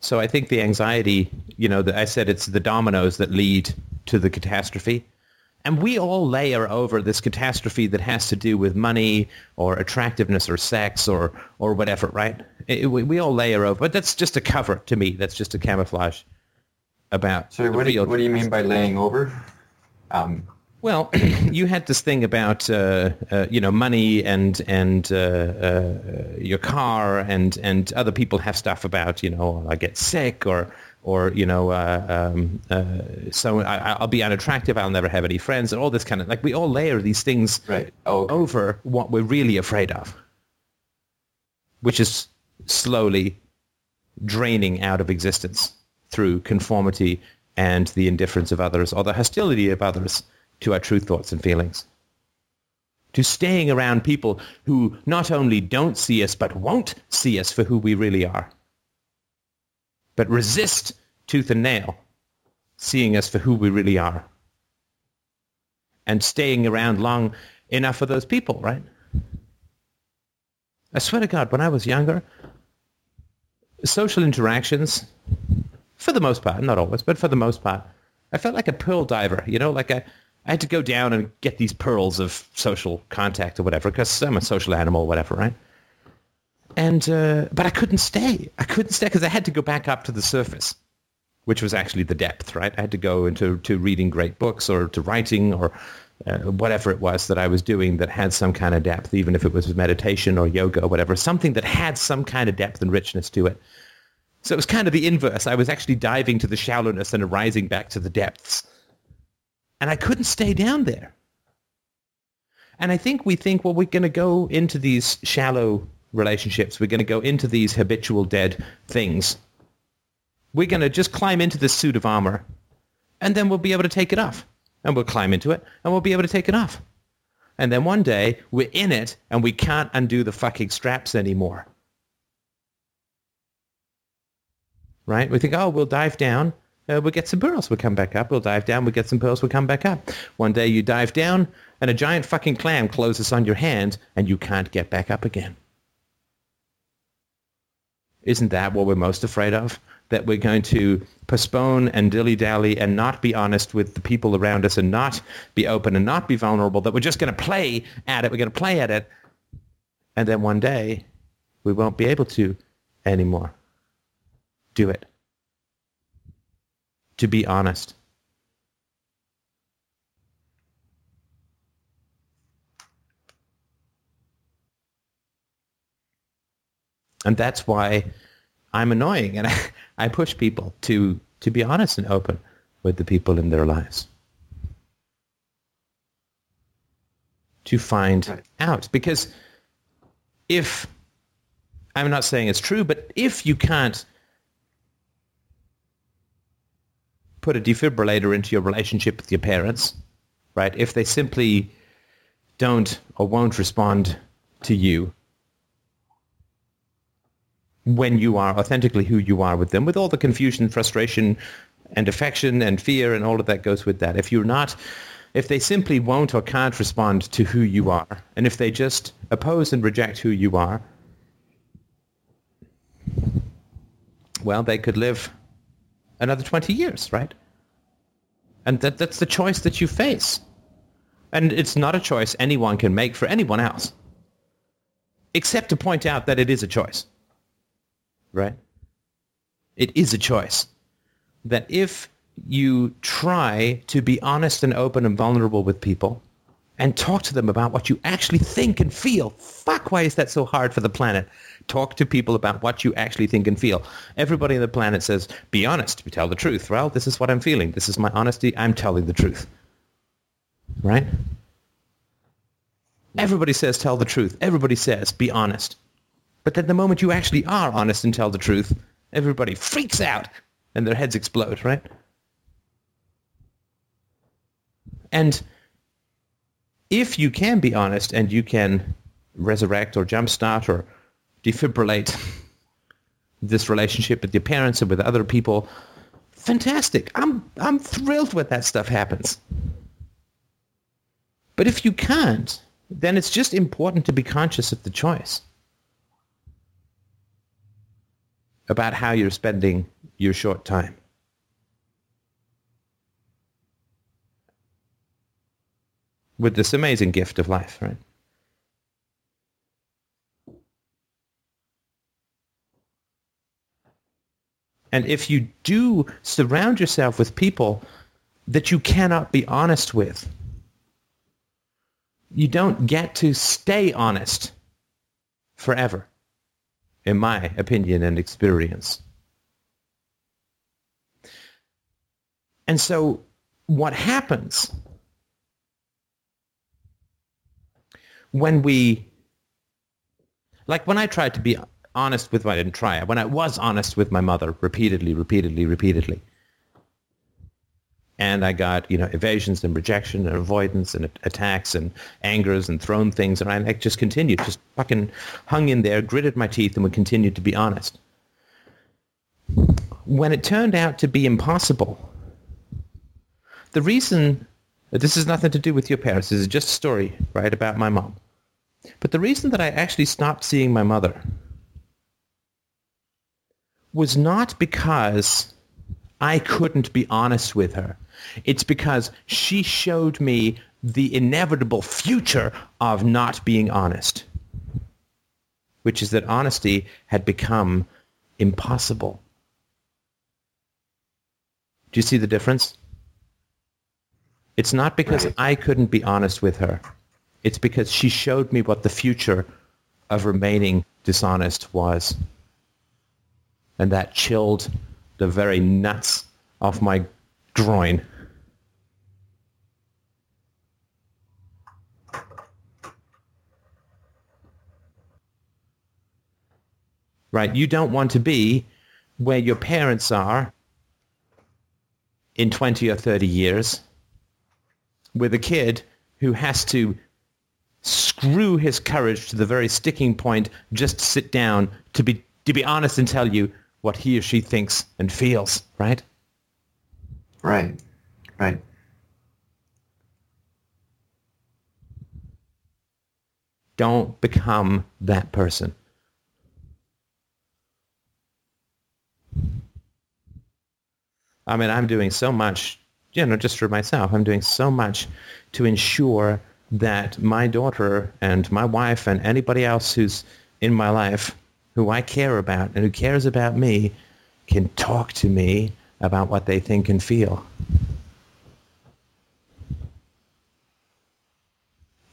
So I think the anxiety, you know, the, I said it's the dominoes that lead to the catastrophe. And we all layer over this catastrophe that has to do with money or attractiveness or sex or, or whatever, right? It, we, we, all layer over. But that's just a cover to me. That's just a camouflage about. So what do, you, what do you mean by laying over? Um, well, you had this thing about uh, uh, you know money and and uh, uh, your car and and other people have stuff about you know I get sick or or you know uh, um, uh, so I, will be unattractive I'll never have any friends and all this kind of like we all layer these things right. oh, okay. over what we're really afraid of, which is slowly draining out of existence through conformity and the indifference of others or the hostility of others to our true thoughts and feelings. To staying around people who not only don't see us, but won't see us for who we really are. But resist tooth and nail seeing us for who we really are. And staying around long enough for those people, right? I swear to God, when I was younger, social interactions, for the most part, not always, but for the most part, I felt like a pearl diver, you know, like a, I had to go down and get these pearls of social contact or whatever because I'm a social animal whatever, right? And uh, but I couldn't stay. I couldn't stay because I had to go back up to the surface, which was actually the depth, right? I had to go into to reading great books or to writing or uh, whatever it was that I was doing that had some kind of depth, even if it was meditation or yoga or whatever, something that had some kind of depth and richness to it. So it was kind of the inverse. I was actually diving to the shallowness and arising back to the depths and I couldn't stay down there. And I think we think, well, we're going to go into these shallow relationships. We're going to go into these habitual dead things. We're going to just climb into this suit of armor, and then we'll be able to take it off. And we'll climb into it, and we'll be able to take it off. And then one day, we're in it, and we can't undo the fucking straps anymore. Right? We think, oh, we'll dive down, uh, we'll get some pearls. We'll come back up. We'll dive down. We'll get some pearls. We'll come back up. One day you dive down and a giant fucking clam closes on your hand and you can't get back up again. Isn't that what we're most afraid of? That we're going to postpone and dilly-dally and not be honest with the people around us and not be open and not be vulnerable, that we're just going to play at it. We're going to play at it. And then one day we won't be able to anymore. Do it to be honest. And that's why I'm annoying and I, I push people to, to be honest and open with the people in their lives. To find right. out. Because if, I'm not saying it's true, but if you can't put a defibrillator into your relationship with your parents, right? If they simply don't or won't respond to you when you are authentically who you are with them, with all the confusion, frustration, and affection and fear and all of that goes with that. If you're not, if they simply won't or can't respond to who you are, and if they just oppose and reject who you are, well, they could live another 20 years, right? And that, that's the choice that you face. And it's not a choice anyone can make for anyone else. Except to point out that it is a choice. Right? It is a choice. That if you try to be honest and open and vulnerable with people and talk to them about what you actually think and feel. Fuck, why is that so hard for the planet? Talk to people about what you actually think and feel. Everybody on the planet says, be honest, tell the truth. Well, this is what I'm feeling. This is my honesty. I'm telling the truth. Right? Everybody says tell the truth. Everybody says be honest. But then the moment you actually are honest and tell the truth, everybody freaks out and their heads explode, right? And if you can be honest and you can resurrect or jumpstart or defibrillate this relationship with your parents and with other people, fantastic. I'm I'm thrilled when that stuff happens. But if you can't, then it's just important to be conscious of the choice about how you're spending your short time. with this amazing gift of life, right? And if you do surround yourself with people that you cannot be honest with, you don't get to stay honest forever, in my opinion and experience. And so what happens when we like when I tried to be honest with my I didn't try it. when I was honest with my mother repeatedly, repeatedly, repeatedly. And I got, you know, evasions and rejection and avoidance and attacks and angers and thrown things and I just continued, just fucking hung in there, gritted my teeth and would continue to be honest. When it turned out to be impossible, the reason this has nothing to do with your parents. This is just a story, right, about my mom. But the reason that I actually stopped seeing my mother was not because I couldn't be honest with her. It's because she showed me the inevitable future of not being honest, which is that honesty had become impossible. Do you see the difference? It's not because. I couldn't be honest with her. It's because she showed me what the future of remaining dishonest was. And that chilled the very nuts off my groin. Right? You don't want to be where your parents are in 20 or 30 years with a kid who has to screw his courage to the very sticking point just to sit down to be to be honest and tell you what he or she thinks and feels, right? Right. Right. Don't become that person. I mean, I'm doing so much you know, just for myself, I'm doing so much to ensure that my daughter and my wife and anybody else who's in my life who I care about and who cares about me can talk to me about what they think and feel.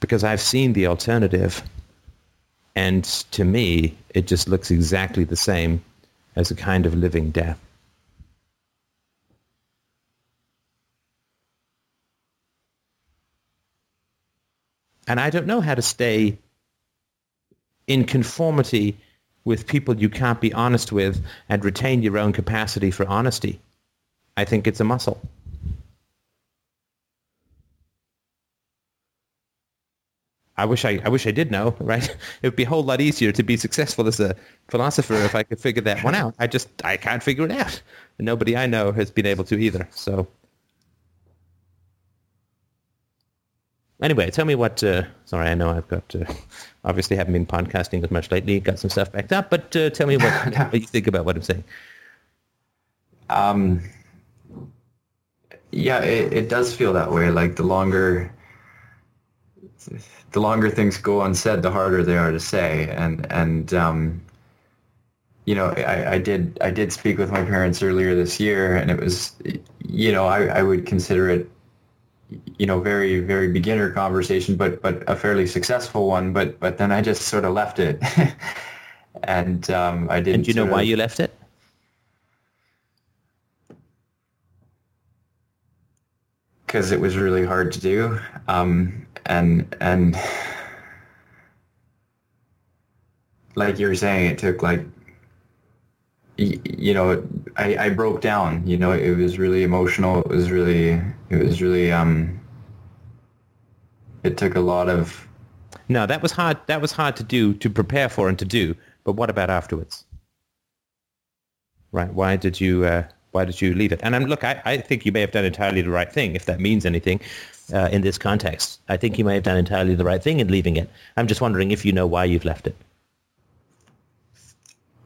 Because I've seen the alternative and to me it just looks exactly the same as a kind of living death. And I don't know how to stay in conformity with people you can't be honest with and retain your own capacity for honesty. I think it's a muscle. I wish I, I wish I did know, right? It would be a whole lot easier to be successful as a philosopher if I could figure that one out. I just I can't figure it out. Nobody I know has been able to either. So Anyway, tell me what. Uh, sorry, I know I've got. Uh, obviously, haven't been podcasting as much lately. Got some stuff backed up, but uh, tell me what, what you think about what I'm saying. Um. Yeah, it, it does feel that way. Like the longer, the longer things go unsaid, the harder they are to say, and and um, you know, I, I did I did speak with my parents earlier this year, and it was, you know, I, I would consider it, you know, very very beginner conversation, but but a fairly successful one. But but then I just sort of left it, and um, I didn't. And do you know why of- you left it? because it was really hard to do um, and and like you were saying it took like you know I, I broke down you know it was really emotional it was really it was really um it took a lot of No, that was hard. That was hard to do, to prepare for, and to do. But what about afterwards? Right? Why did you? Uh, why did you leave it? And I'm look. I, I think you may have done entirely the right thing, if that means anything, uh, in this context. I think you may have done entirely the right thing in leaving it. I'm just wondering if you know why you've left it.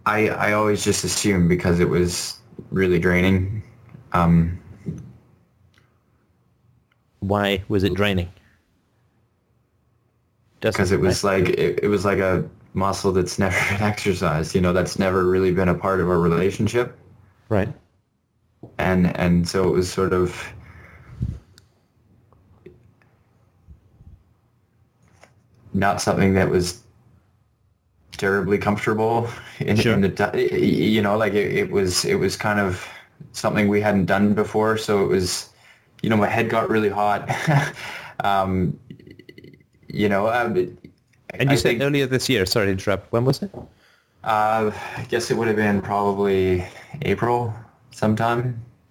I I always just assumed because it was really draining um Why was it draining? Because it was like it, it was like a muscle that's never been exercised you know that's never really been a part of our relationship right. and and so it was sort of not something that was terribly comfortable in, Sure. in the you know like it, it was it was kind of something we hadn't done before so it was you know my head got really hot um you know um, And you I said think- earlier this year. Sorry to interrupt. When was it? uh, I guess it would have been probably April sometime.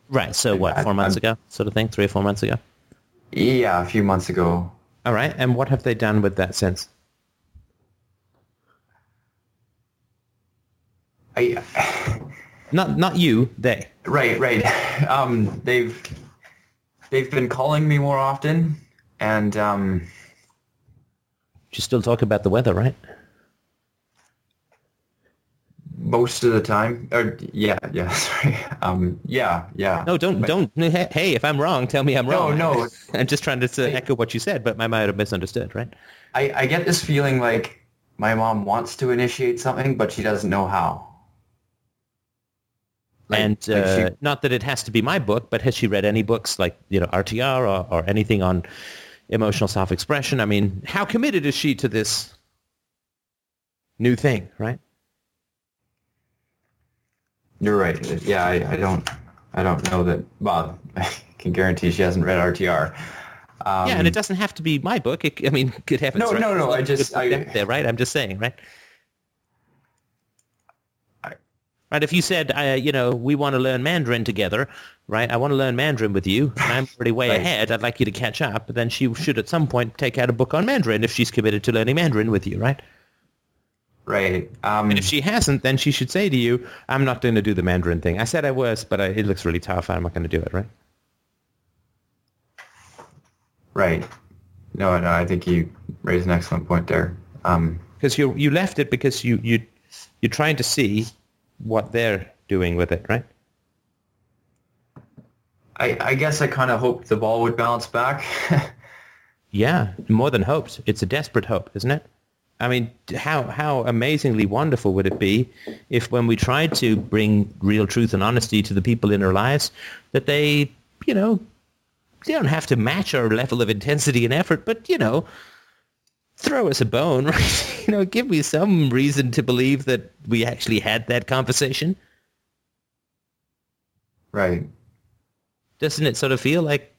Right. So what? I- Four months I'm- ago, sort of thing. Three or four months ago. Yeah, a few months ago. All right. And what have they done with that since? I Not not you. They. right, right. Um, they've they've been calling me more often, and um, You still talk about the weather, right? most of the time, or yeah, yeah, sorry. Um, yeah, yeah. No, don't don't. Hey, if I'm wrong, tell me I'm wrong. no. No i'm just trying to uh, echo what you said, but I might have misunderstood, right? I, I get this feeling like my mom wants to initiate something, but she doesn't know how. Like- and like uh, she- not that it has to be my book, but has she read any books like you know RTR or, or anything on emotional self-expression? I mean, how committed is she to this new thing, right? You're right. Yeah, I, I don't I don't know that. Well, I can guarantee she hasn't read RTR. Um, yeah, and it doesn't have to be my book. It, I mean, good heavens. No, right? no, no, I just- I- there, right? I'm just saying, right? I- Right, if you said, uh, you know, we want to learn Mandarin together, right? I want to learn Mandarin with you. I'm already way Right. ahead. I'd like you to catch up. Then she should at some point take out a book on Mandarin if she's committed to learning Mandarin with you, right? right. Um, And if she hasn't, then she should say to you, I'm not going to do the Mandarin thing. I said I was, but I, it looks really tough. I'm not going to do it, right? right. No, no. I think you raised an excellent point there. Um, Because you you left it because you you you're trying to see what they're doing with it, right? I, I guess I kind of hoped the ball would bounce back. Yeah, more than hoped. It's a desperate hope, isn't it? I mean, how how amazingly wonderful would it be if when we tried to bring real truth and honesty to the people in our lives, that they, you know, they don't have to match our level of intensity and effort, but you know, throw us a bone, right? you know, give me some reason to believe that we actually had that conversation. right. Doesn't it sort of feel like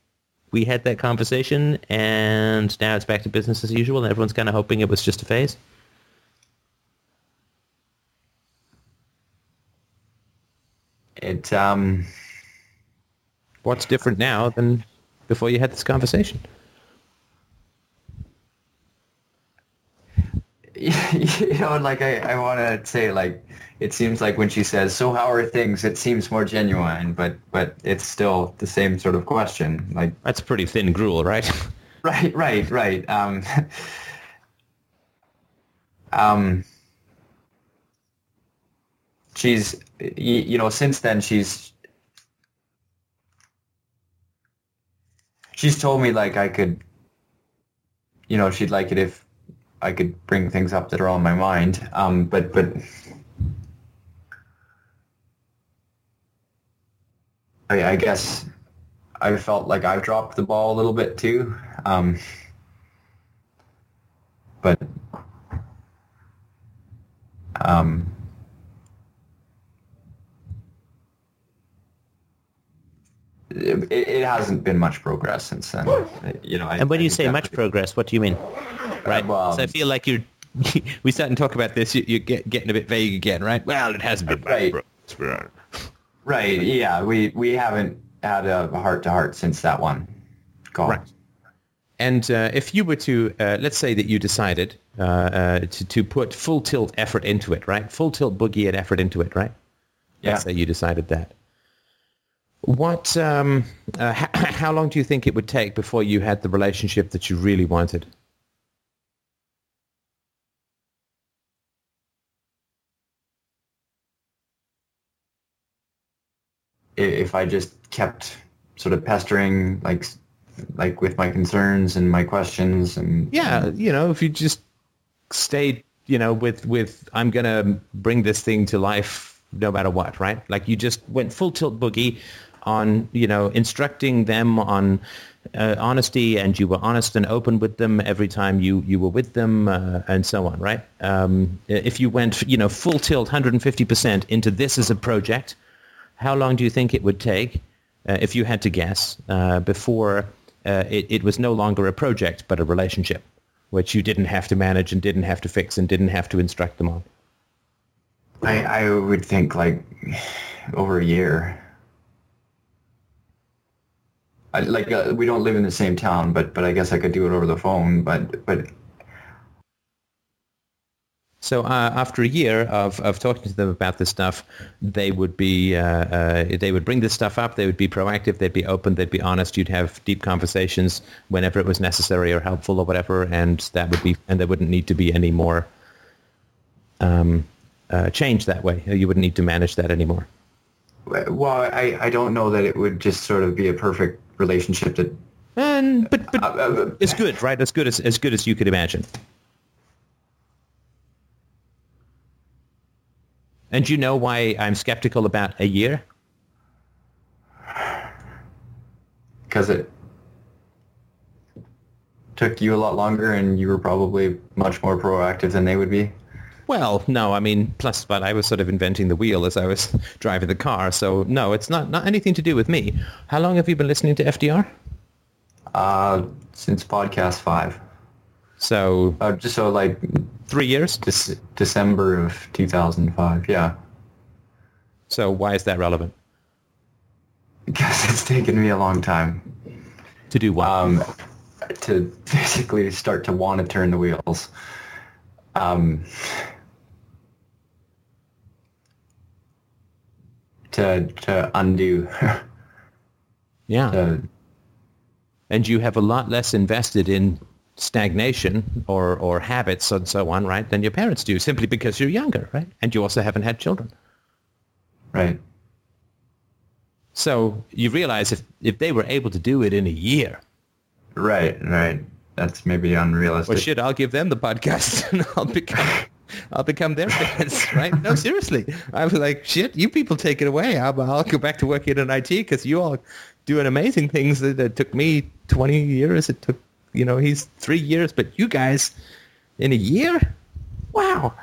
we had that conversation and now it's back to business as usual and everyone's kind of hoping it was just a phase? It um, What's different now than before you had this conversation? you know, like I, I want to say, like it seems like when she says, "So how are things?" It seems more genuine, but but it's still the same sort of question. Like That's pretty thin gruel, right? Right, right, right. Um, um, she's, y- you know, since then she's, she's told me like I could, you know, she'd like it if I could bring things up that are on my mind. Um, but but I, I, guess I felt like I dropped the ball a little bit too. Um, but um, it, it hasn't been much progress since then. You know, I, And when I you think say much progress, what do you mean? Right. well, So I feel like you're. we start and talk about this. You, you're get, getting a bit vague again, right? Well, it hasn't been much Right. progress. Right. Yeah. We we haven't had a heart to heart since that one. Call. Right. And uh, if you were to, uh, let's say that you decided uh, uh, to, to put full tilt effort into it, right? Full tilt boogie and effort into it, right? Yeah. Let's say you decided that. What, um, uh, h- how long do you think it would take before you had the relationship that you really wanted? If I just kept sort of pestering, like like with my concerns and my questions, and Yeah, you know, if you just stayed, you know, with with I'm gonna bring this thing to life no matter what, right? Like you just went full tilt boogie on, you know, instructing them on uh, honesty, and you were honest and open with them every time you you were with them, uh, and so on, right? Um, if you went, you know, full tilt, 150% into this as a project, how long do you think it would take, uh, if you had to guess, uh, before uh, it, it was no longer a project but a relationship, which you didn't have to manage and didn't have to fix and didn't have to instruct them on? I I would think like over a year. I, like uh, we don't live in the same town, but but I guess I could do it over the phone. But but So uh, after a year of, of talking to them about this stuff, they would be uh, uh, they would bring this stuff up. They would be proactive. They'd be open. They'd be honest. You'd have deep conversations whenever it was necessary or helpful or whatever, and that would be and there wouldn't need to be any more um, uh, change that way. You wouldn't need to manage that anymore. well, I I don't know that it would just sort of be a perfect relationship that. And but but Uh, uh, it's good, right? As good as as good as you could imagine. And you know why I'm skeptical about a year? because it took you a lot longer and you were probably much more proactive than they would be. Well, no, I mean, plus, but I was sort of inventing the wheel as I was driving the car, so no, it's not not anything to do with me. How long have you been listening to FDR? Uh, since podcast five, So uh, just so like three years. Dec- December of 2005. Yeah, So why is that relevant? because it's taken me a long time To do what? um, to basically start to want to turn the wheels. Um, to to undo. yeah. and you have a lot less invested in stagnation or, or habits and so on, right, than your parents do, simply because you're younger, right? And you also haven't had children. right. So you realize if, if they were able to do it in a year, Right. Right. That's maybe unrealistic. well, shit, I'll give them the podcast and I'll become, I'll become their fans, right? No, seriously. I was like, shit, you people take it away. I'll, I'll go back to working in IT because you all doing amazing things that, that took me 20 years. It took, you know, he's three years, but you guys in a year? Wow.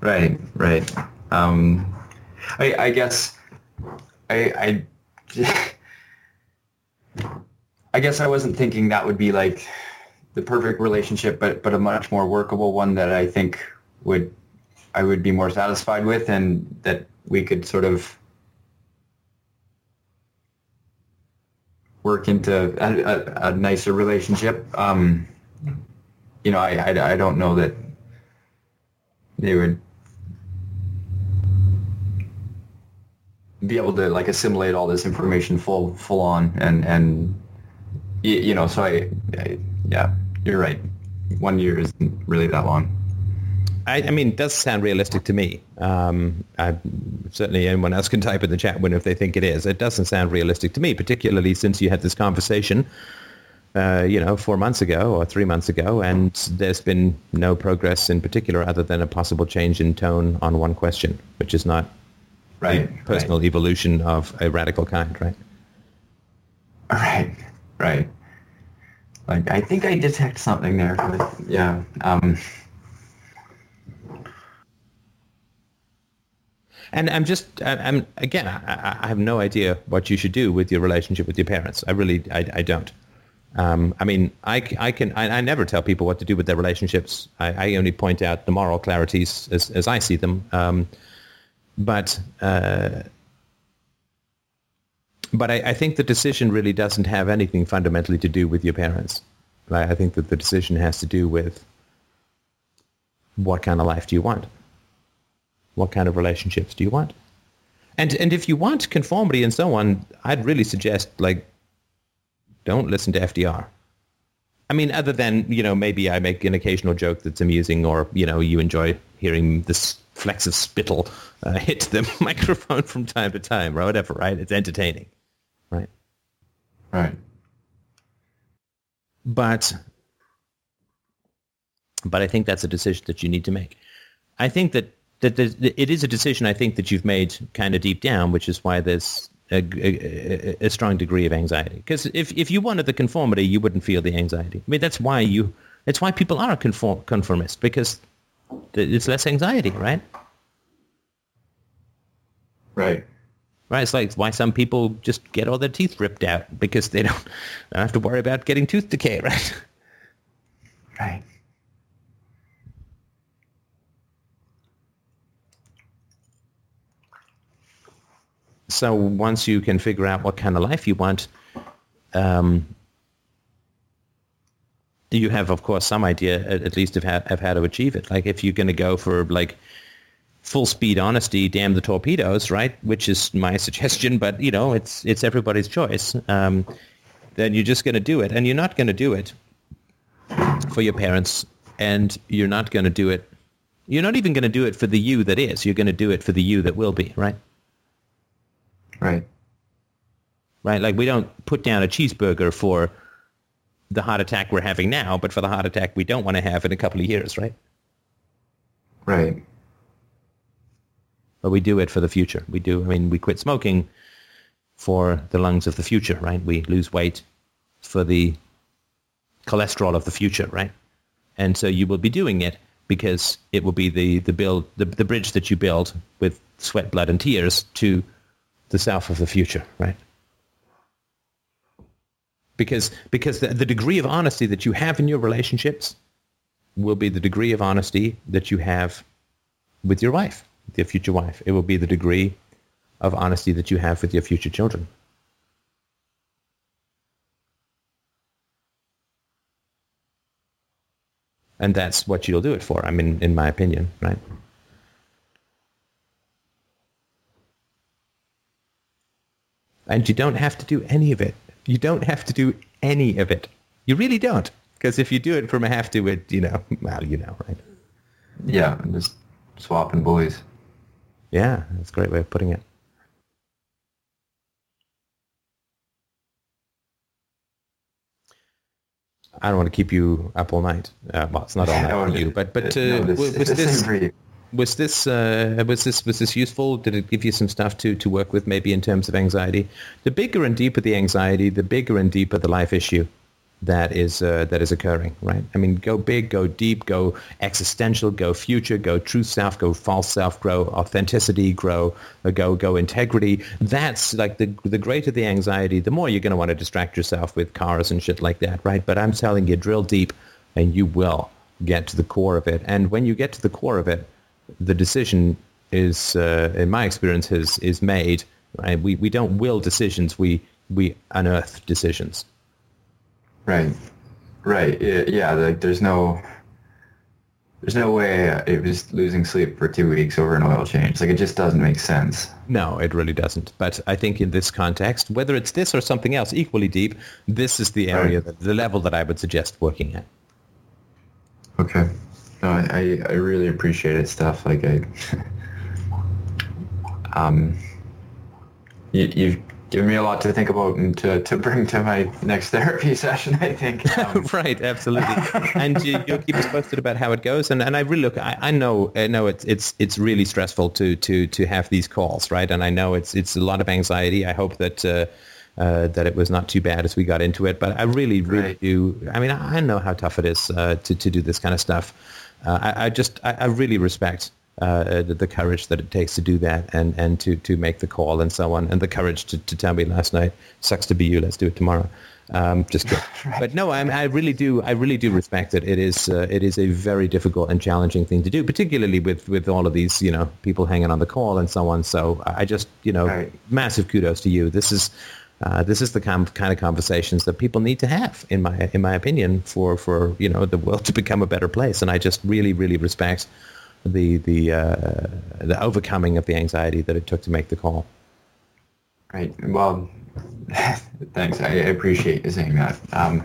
Right, right. Um, I, I guess I, I, I guess I wasn't thinking that would be like the perfect relationship, but but a much more workable one that I think would I would be more satisfied with, and that we could sort of work into a, a, a nicer relationship. Um, you know, I, I I don't know that they would be able to like assimilate all this information full full on and and y- you know so I, I yeah you're right one year isn't really that long I, I mean, it does sound realistic to me. Um, I, certainly anyone else can type in the chat window if they think it is. It doesn't sound realistic to me, particularly since you had this conversation, uh, you know, four months ago or three months ago, and there's been no progress in particular other than a possible change in tone on one question, which is not Right, a personal evolution of a radical kind, right? Right, right. Like I think I detect something there, yeah. Um, And I'm just, I- I'm again, I, I have no idea what you should do with your relationship with your parents. I really, I, I don't. Um, I mean, I can, I, I never tell people what to do with their relationships. I, I only point out the moral clarities as, as I see them. Um, but, uh, but I, I think the decision really doesn't have anything fundamentally to do with your parents. Like, I think that the decision has to do with what kind of life do you want? What kind of relationships do you want? And and if you want conformity and so on, I'd really suggest like don't listen to FDR. I mean, other than you know, maybe I make an occasional joke that's amusing, or you know, you enjoy hearing this flecks of spittle uh, hit the microphone from time to time, or whatever. Right? It's entertaining, right? right. But but I think that's a decision that you need to make. I think that that it is a decision I think that you've made kind of deep down, which is why there's a, a, a strong degree of anxiety. Because if, if you wanted the conformity, you wouldn't feel the anxiety. I mean, that's why you that's why people are conform, conformist because it's less anxiety, right? Right. Right. It's like why some people just get all their teeth ripped out because they don't, don't have to worry about getting tooth decay, right? Right. So once you can figure out what kind of life you want, um, you have, of course, some idea at, least of how, of how to achieve it. Like if you're going to go for like full speed honesty, damn the torpedoes, right? Which is my suggestion, but you know, it's it's everybody's choice. Um, then you're just going to do it, and you're not going to do it for your parents, and you're not going to do it. You're not even going to do it for the you that is. You're going to do it for the you that will be, right? Right. right? Like we don't put down a cheeseburger for the heart attack we're having now, but for the heart attack we don't want to have in a couple of years, right? Right. But we do it for the future. We do. I mean, we quit smoking for the lungs of the future, right? We lose weight for the cholesterol of the future, right? And so you will be doing it because it will be the the build the, the bridge that you build with sweat, blood, and tears to the self of the future, right? Because because the, the degree of honesty that you have in your relationships will be the degree of honesty that you have with your wife, your future wife. It will be the degree of honesty that you have with your future children. And that's what you'll do it for, I mean, in my opinion, right? And you don't have to do any of it. You don't have to do any of it. You really don't. Because if you do it from a have to, it, you know, well, you know, right? Yeah. Just swapping boys. Yeah, that's a great way of putting it. I don't want to keep you up all night. Uh, well, it's not all night for you, but but uh, no, this- was it's the this for you. Was this uh, was this was this useful? Did it give you some stuff to to work with, maybe in terms of anxiety? The bigger and deeper the anxiety, the bigger and deeper the life issue that is uh, that is occurring. Right? I mean, go big, go deep, go existential, go future, go true self, go false self, grow authenticity, grow uh, go go integrity. That's like the the greater the anxiety, the more you're going to want to distract yourself with cars and shit like that. Right? But I'm telling you, drill deep, and you will get to the core of it. And when you get to the core of it, the decision is, uh, in my experience, is is made. Right? We we don't will decisions. We we unearth decisions. Right. Right. Yeah. Like there's no, there's no way it was losing sleep for two weeks over an oil change. Like it just doesn't make sense. No, it really doesn't. But I think in this context, whether it's this or something else equally deep, this is the area, Right. that, the level that I would suggest working at. Okay. No, I, I, really appreciate it. Stuff like I, um, you, you've given me a lot to think about and to, to bring to my next therapy session, I think. Um, right, absolutely. and you, will keep us posted about how it goes. And, and I really look, I, I know, I know it's, it's, it's really stressful to, to, to have these calls, right? And I know it's, it's a lot of anxiety. I hope that, uh, uh, that it was not too bad as we got into it. But I really, really right. do. I mean, I know how tough it is uh, to, to do this kind of stuff. Uh, I, I, just, I, I really respect uh, the, the, courage that it takes to do that and, and to, to make the call and so on, and the courage to, to tell me last night, sucks to be you, let's do it tomorrow. Um, just right. but no, I, I really do. I really do respect it. It is uh, it is a very difficult and challenging thing to do, particularly with, with all of these you know people hanging on the call and so on. So I just you know right. massive kudos to you. This is uh, this is the kind of, conversations that people need to have, in my in my opinion, for, for you know the world to become a better place. And I just really really respect the the uh, the overcoming of the anxiety that it took to make the call. Right. Well, thanks. I appreciate you saying that. Um,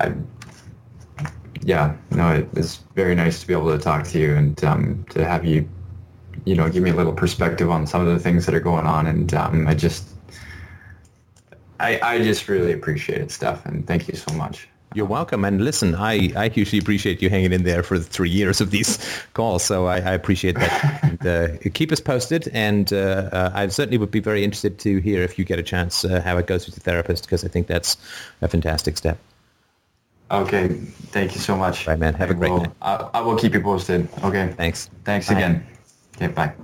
I, yeah, no, it was very nice to be able to talk to you and um, to have you, you know, give me a little perspective on some of the things that are going on. And um, I just, I, I just really appreciate it, Steph, and thank you so much. You're welcome. And listen, I, I hugely appreciate you hanging in there for three years of these calls. So I, I appreciate that. and, uh, keep us posted. And uh, uh, I certainly would be very interested to hear if you get a chance uh, how it goes with the therapist, because I think that's a fantastic step. Okay. Thank you so much. Right, man. Have I a great will, night. I, I, will keep you posted. Okay. Thanks. Thanks bye. again. Okay. Bye.